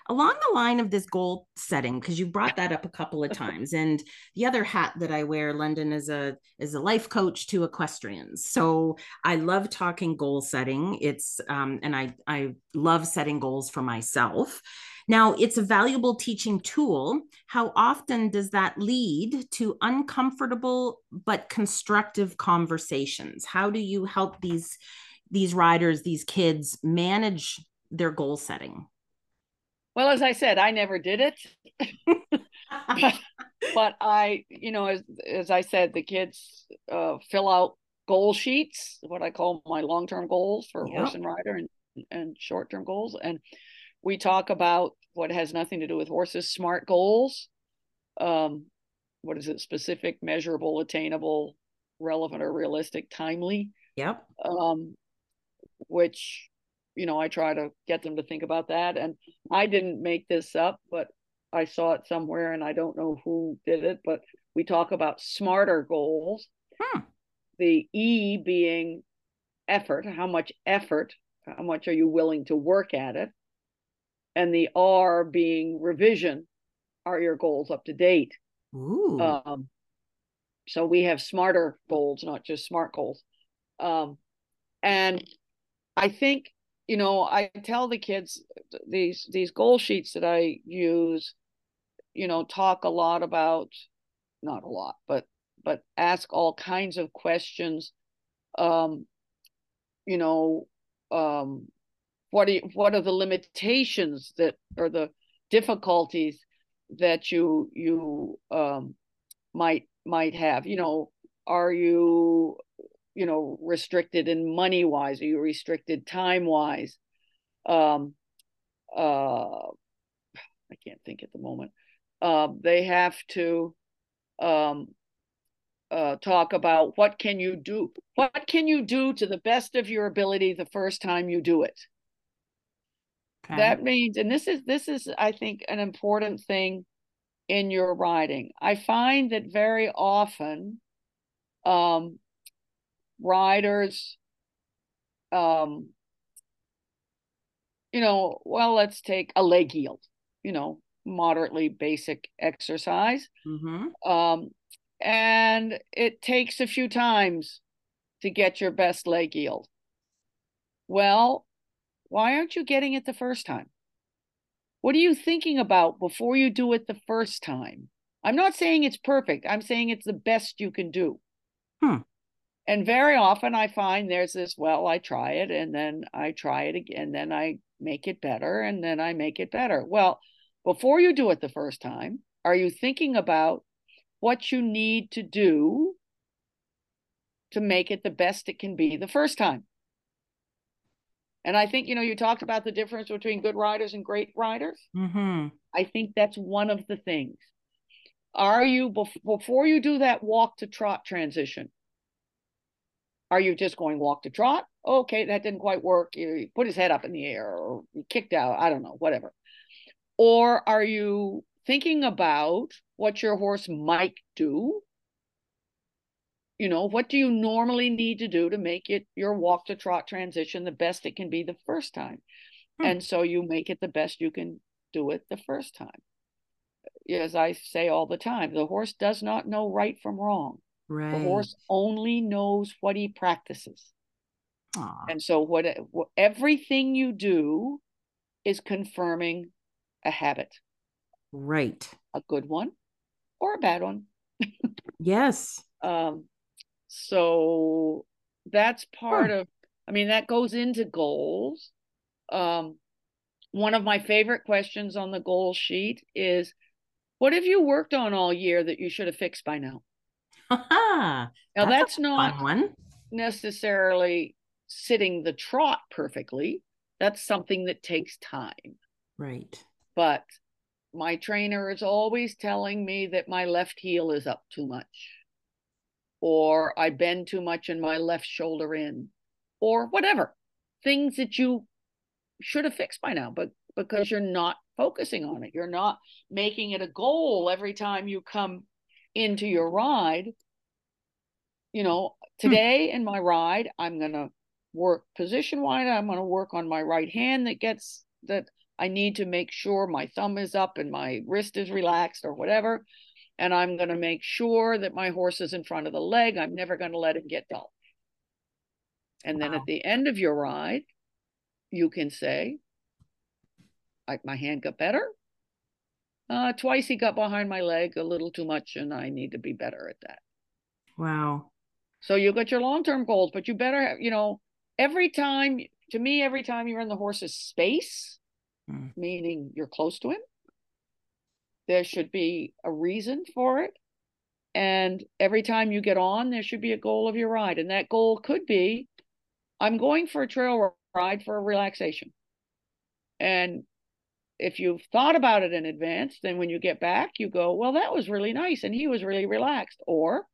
along the line of this goal setting because you brought that up a couple of *laughs* times and the other hat that i wear Lendon is a is a life coach to equestrians so i love talking goal setting it's um, and i i love setting goals for myself now, it's a valuable teaching tool. How often does that lead to uncomfortable but constructive conversations? How do you help these these riders, these kids manage their goal setting? Well, as I said, I never did it. but, *laughs* but, I, you know, as, as I said, the kids uh, fill out goal sheets, what I call my long term goals for yep. horse and rider and, and short term goals. And we talk about what has nothing to do with horses, smart goals. Um, what is it? Specific, measurable, attainable, relevant, or realistic, timely. Yep. Um, which you know, I try to get them to think about that. And I didn't make this up, but I saw it somewhere and I don't know who did it, but we talk about smarter goals. Hmm. The E being effort, how much effort, how much are you willing to work at it? And the R being revision, are your goals up to date? Ooh. Um, so we have smarter goals, not just smart goals. Um, and I think you know, I tell the kids these these goal sheets that I use, you know, talk a lot about not a lot, but but ask all kinds of questions. Um, you know, um, what are you, what are the limitations that or the difficulties that you you um, might might have? You know, are you you know restricted in money wise are you restricted time wise um uh i can't think at the moment uh, they have to um uh, talk about what can you do what can you do to the best of your ability the first time you do it okay. that means and this is this is i think an important thing in your riding i find that very often um, riders um you know well let's take a leg yield you know moderately basic exercise. Mm-hmm. Um, and it takes a few times to get your best leg yield. Well, why aren't you getting it the first time? What are you thinking about before you do it the first time? I'm not saying it's perfect. I'm saying it's the best you can do. Hmm. And very often I find there's this, well, I try it and then I try it again, and then I make it better and then I make it better. Well, before you do it the first time, are you thinking about what you need to do to make it the best it can be the first time? And I think, you know, you talked about the difference between good riders and great riders. Mm-hmm. I think that's one of the things. Are you, before you do that walk to trot transition, are you just going walk to trot? Okay, that didn't quite work. You put his head up in the air or you kicked out. I don't know, whatever. Or are you thinking about what your horse might do? You know, what do you normally need to do to make it your walk to trot transition the best it can be the first time? Hmm. And so you make it the best you can do it the first time. As I say all the time, the horse does not know right from wrong. Right. The horse only knows what he practices. Aww. And so what, what everything you do is confirming a habit. Right. A good one or a bad one. yes. *laughs* Um, so that's part huh. of, I mean, that goes into goals. Um, one of my favorite questions on the goal sheet is what have you worked on all year that you should have fixed by now? Now that's, that's not one. necessarily sitting the trot perfectly. That's something that takes time. Right. But my trainer is always telling me that my left heel is up too much, or I bend too much in my left shoulder in, or whatever. Things that you should have fixed by now, but because you're not focusing on it, you're not making it a goal every time you come into your ride. You know, hmm. today hmm. in my ride, I'm going to work position wide. I'm going to work on my right hand that gets that I need to make sure my thumb is up and my wrist is relaxed or whatever. And I'm going to make sure that my horse is in front of the leg. I'm never going to let him get dull. And then wow. at the end of your ride, you can say, like my hand got better. Uh, twice he got behind my leg a little too much, and I need to be better at that. Wow. So you got your long term goals, but you better have, you know, every time, to me, every time you're in the horse's space, mm. meaning you're close to him. There should be a reason for it. And every time you get on, there should be a goal of your ride. And that goal could be I'm going for a trail ride for a relaxation. And if you've thought about it in advance, then when you get back, you go, well, that was really nice. And he was really relaxed. Or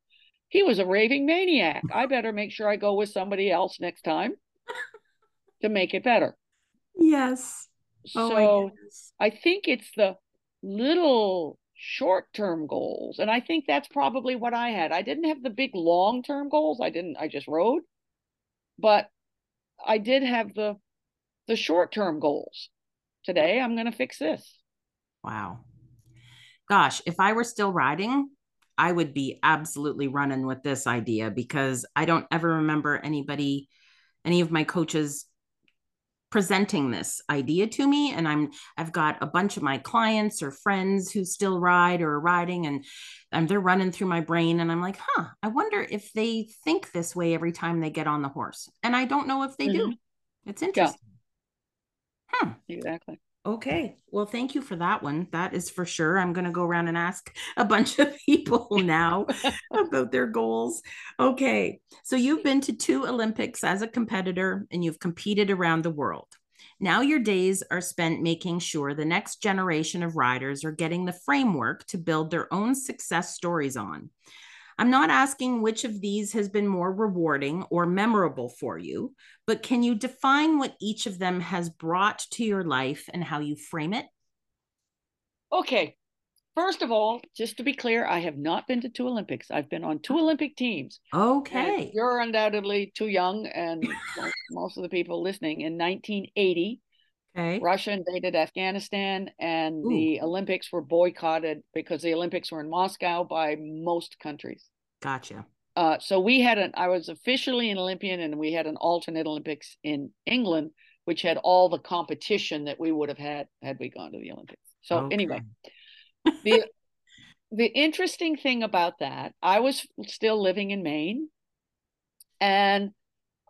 he was a raving maniac. I better make sure I go with somebody else next time to make it better. Yes. Oh, so I, I think it's the little short term goals. And I think that's probably what I had. I didn't have the big long term goals. I didn't, I just rode. But I did have the the short term goals. Today I'm gonna fix this. Wow. Gosh, if I were still riding, I would be absolutely running with this idea because I don't ever remember anybody, any of my coaches presenting this idea to me. And i'm i've got a bunch of my clients or friends who still ride or are riding and and they're running through my brain. And i'm like huh i wonder if they think this way every time they get on the horse. And i don't know if they mm-hmm. do it's interesting. Yeah. huh. Exactly Okay. Well, thank you for that one. That is for sure. I'm going to go around and ask a bunch of *laughs* people now *laughs* about their goals. Okay. So you've been to two Olympics as a competitor and you've competed around the world. Now your days are spent making sure the next generation of riders are getting the framework to build their own success stories on. I'm not asking which of these has been more rewarding or memorable for you, but can you define what each of them has brought to your life and how you frame it? Okay. First of all, just to be clear, I have not been to two Olympics. I've been on two Olympic teams. Okay. You're undoubtedly too young, and most of the people listening in 1980 Okay. Russia invaded Afghanistan, and Ooh. the Olympics were boycotted because the Olympics were in Moscow by most countries. Gotcha. Uh, so we had an. I was officially an Olympian, and we had an alternate Olympics in England, which had all the competition that we would have had had we gone to the Olympics. So okay. anyway, the *laughs* the interesting thing about that, I was still living in Maine, and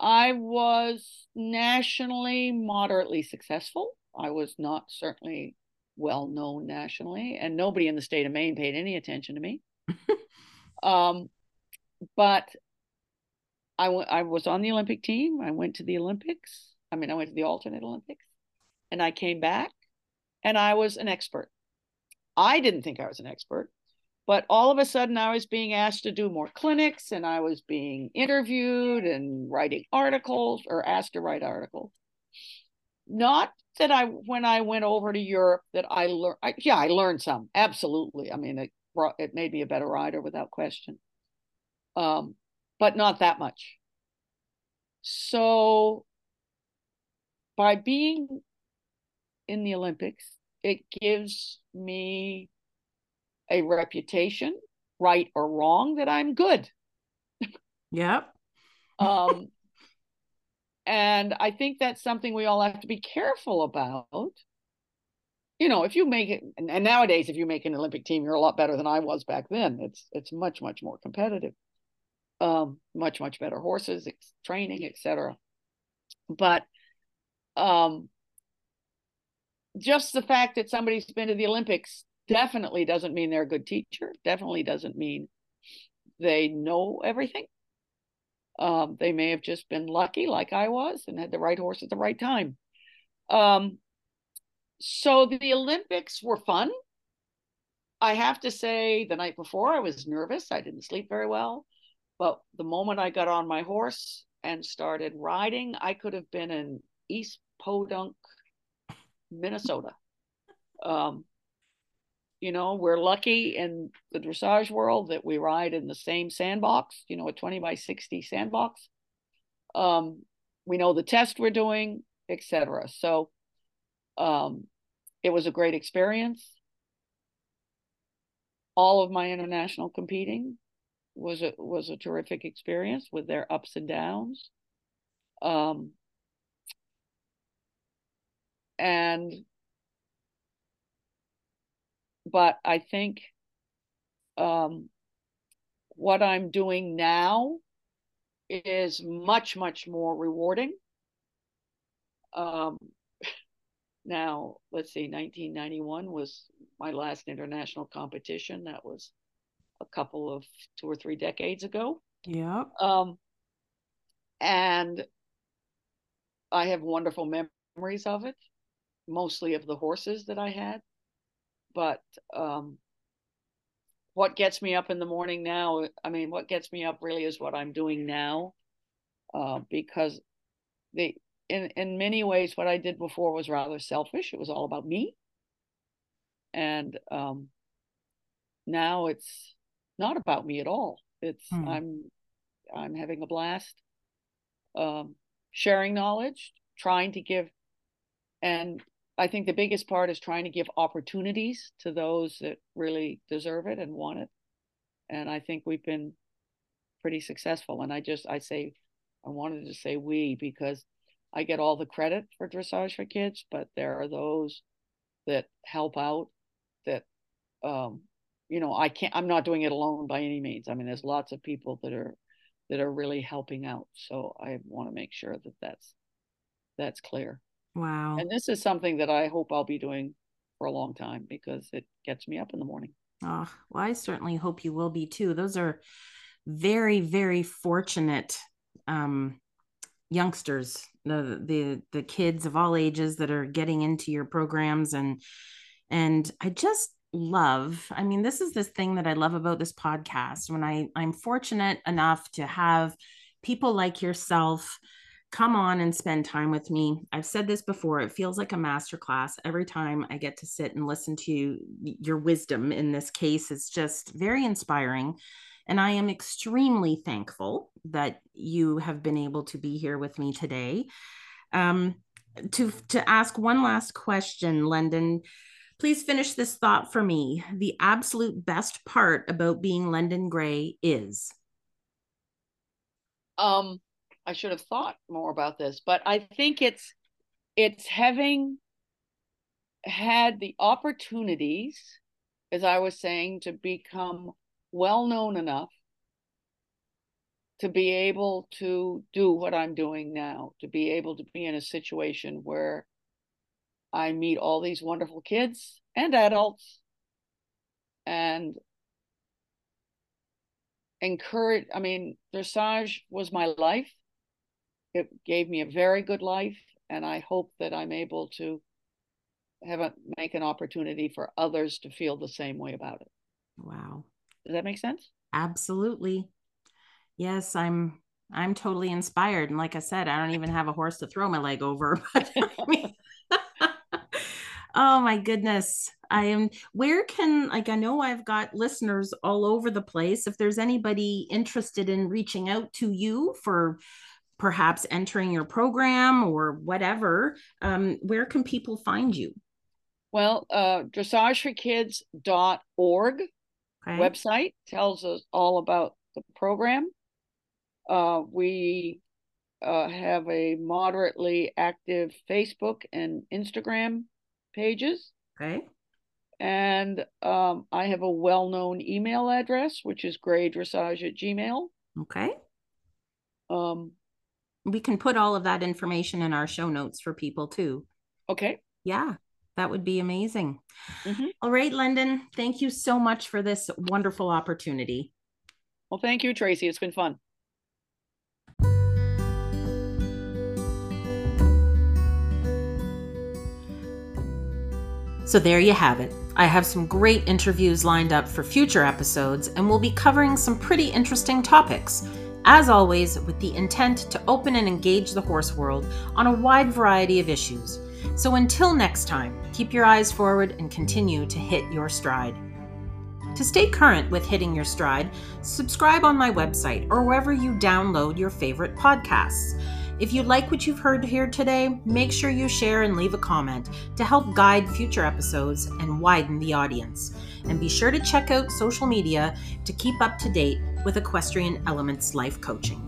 I was nationally moderately successful. I was not certainly well known nationally, and nobody in the state of Maine paid any attention to me. *laughs* um, but I, w- I was on the Olympic team. I went to the Olympics. I mean, I went to the alternate Olympics, and I came back, and I was an expert. I didn't think I was an expert. But all of a sudden, I was being asked to do more clinics and I was being interviewed and writing articles or asked to write articles. Not that I, when I went over to Europe, that I learned, yeah, I learned some, absolutely. I mean, it brought, it made me a better rider without question. Um, but not that much. So by being in the Olympics, it gives me a reputation, right or wrong, that I'm good. Yep. *laughs* um, and I think that's something we all have to be careful about. You know, if you make it, and nowadays, if you make an Olympic team, you're a lot better than I was back then. It's it's much much more competitive, um, much much better horses, training, etc. But um, just the fact that somebody's been to the Olympics definitely doesn't mean they're a good teacher definitely doesn't mean they know everything. Um, they may have just been lucky like i was and had the right horse at the right time. Um, so the olympics were fun. I have to say the night before i was nervous. I didn't sleep very well. But the moment i got on my horse and started riding i could have been in east podunk minnesota. Um, you know we're lucky in the dressage world that we ride in the same sandbox you know a 20 by 60 sandbox. Um, we know the test we're doing etc so um, it was a great experience. All of my international competing was a was a terrific experience with their ups and downs. Um, and but I think um, what I'm doing now is much, much more rewarding. Um, *laughs* now, let's see, 1991 was my last international competition. That was a couple of two or three decades ago. Yeah. Um, and I have wonderful memories of it, mostly of the horses that I had but um, what gets me up in the morning now i mean what gets me up really is what i'm doing now uh, because the in in many ways what i did before was rather selfish. It was all about me. And um, now it's not about me at all. It's hmm. i'm i'm having a blast um, sharing knowledge trying to give and I think the biggest part is trying to give opportunities to those that really deserve it and want it. And I think we've been pretty successful. And I just, I say, I wanted to say we because I get all the credit for Dressage 4 Kids, but there are those that help out that, um, you know, I can't, I'm not doing it alone by any means. I mean, there's lots of people that are, that are really helping out. So I want to make sure that that's, that's clear. Wow. And this is something that I hope I'll be doing for a long time because it gets me up in the morning. Oh, well, I certainly hope you will be too. Those are very, very fortunate um, youngsters, the the the kids of all ages that are getting into your programs and and I just love i mean this is this thing that i love about this podcast when i i'm fortunate enough to have people like yourself come on and spend time with me. I've said this before, it feels like a masterclass every time I get to sit and listen to your wisdom in this case. It's just very inspiring. And I am extremely thankful that you have been able to be here with me today. Um, to to ask one last question, Lendon. Please finish this thought for me. The absolute best part about being Lendon Gray is. Um, I should have thought more about this, but I think it's it's having had the opportunities, as I was saying, to become well known enough to be able to do what I'm doing now, to be able to be in a situation where I meet all these wonderful kids and adults and encourage. I mean, dressage was my life. It gave me a very good life, and I hope that I'm able to have a make an opportunity for others to feel the same way about it. Wow. Does that make sense? Absolutely. Yes, I'm I'm totally inspired. And like I said, I don't even have a horse to throw my leg over. *laughs* But I mean, *laughs* oh my goodness. I am where can like I know I've got listeners all over the place. If there's anybody interested in reaching out to you for perhaps entering your program or whatever, um, where can people find you? Well, uh, dressage4kids.org okay. website tells us all about the program. Uh, we uh, have a moderately active Facebook and Instagram pages. Okay. And um, I have a well known email address, which is graydressage at gmail. Okay. Um, we can put all of that information in our show notes for people too. Okay. Yeah, that would be amazing. Mm-hmm. All right, Lendon, thank you so much for this wonderful opportunity. Well, thank you, Tracey. It's been fun. So there you have it. I have some great interviews lined up for future episodes, and we'll be covering some pretty interesting topics. As always, with the intent to open and engage the horse world on a wide variety of issues. So until next time, keep your eyes forward and continue to hit your stride. To stay current with hitting your stride, subscribe on my website or wherever you download your favorite podcasts. If you like what you've heard here today, make sure you share and leave a comment to help guide future episodes and widen the audience. And be sure to check out social media to keep up to date with Equestrian Elements Life Coaching.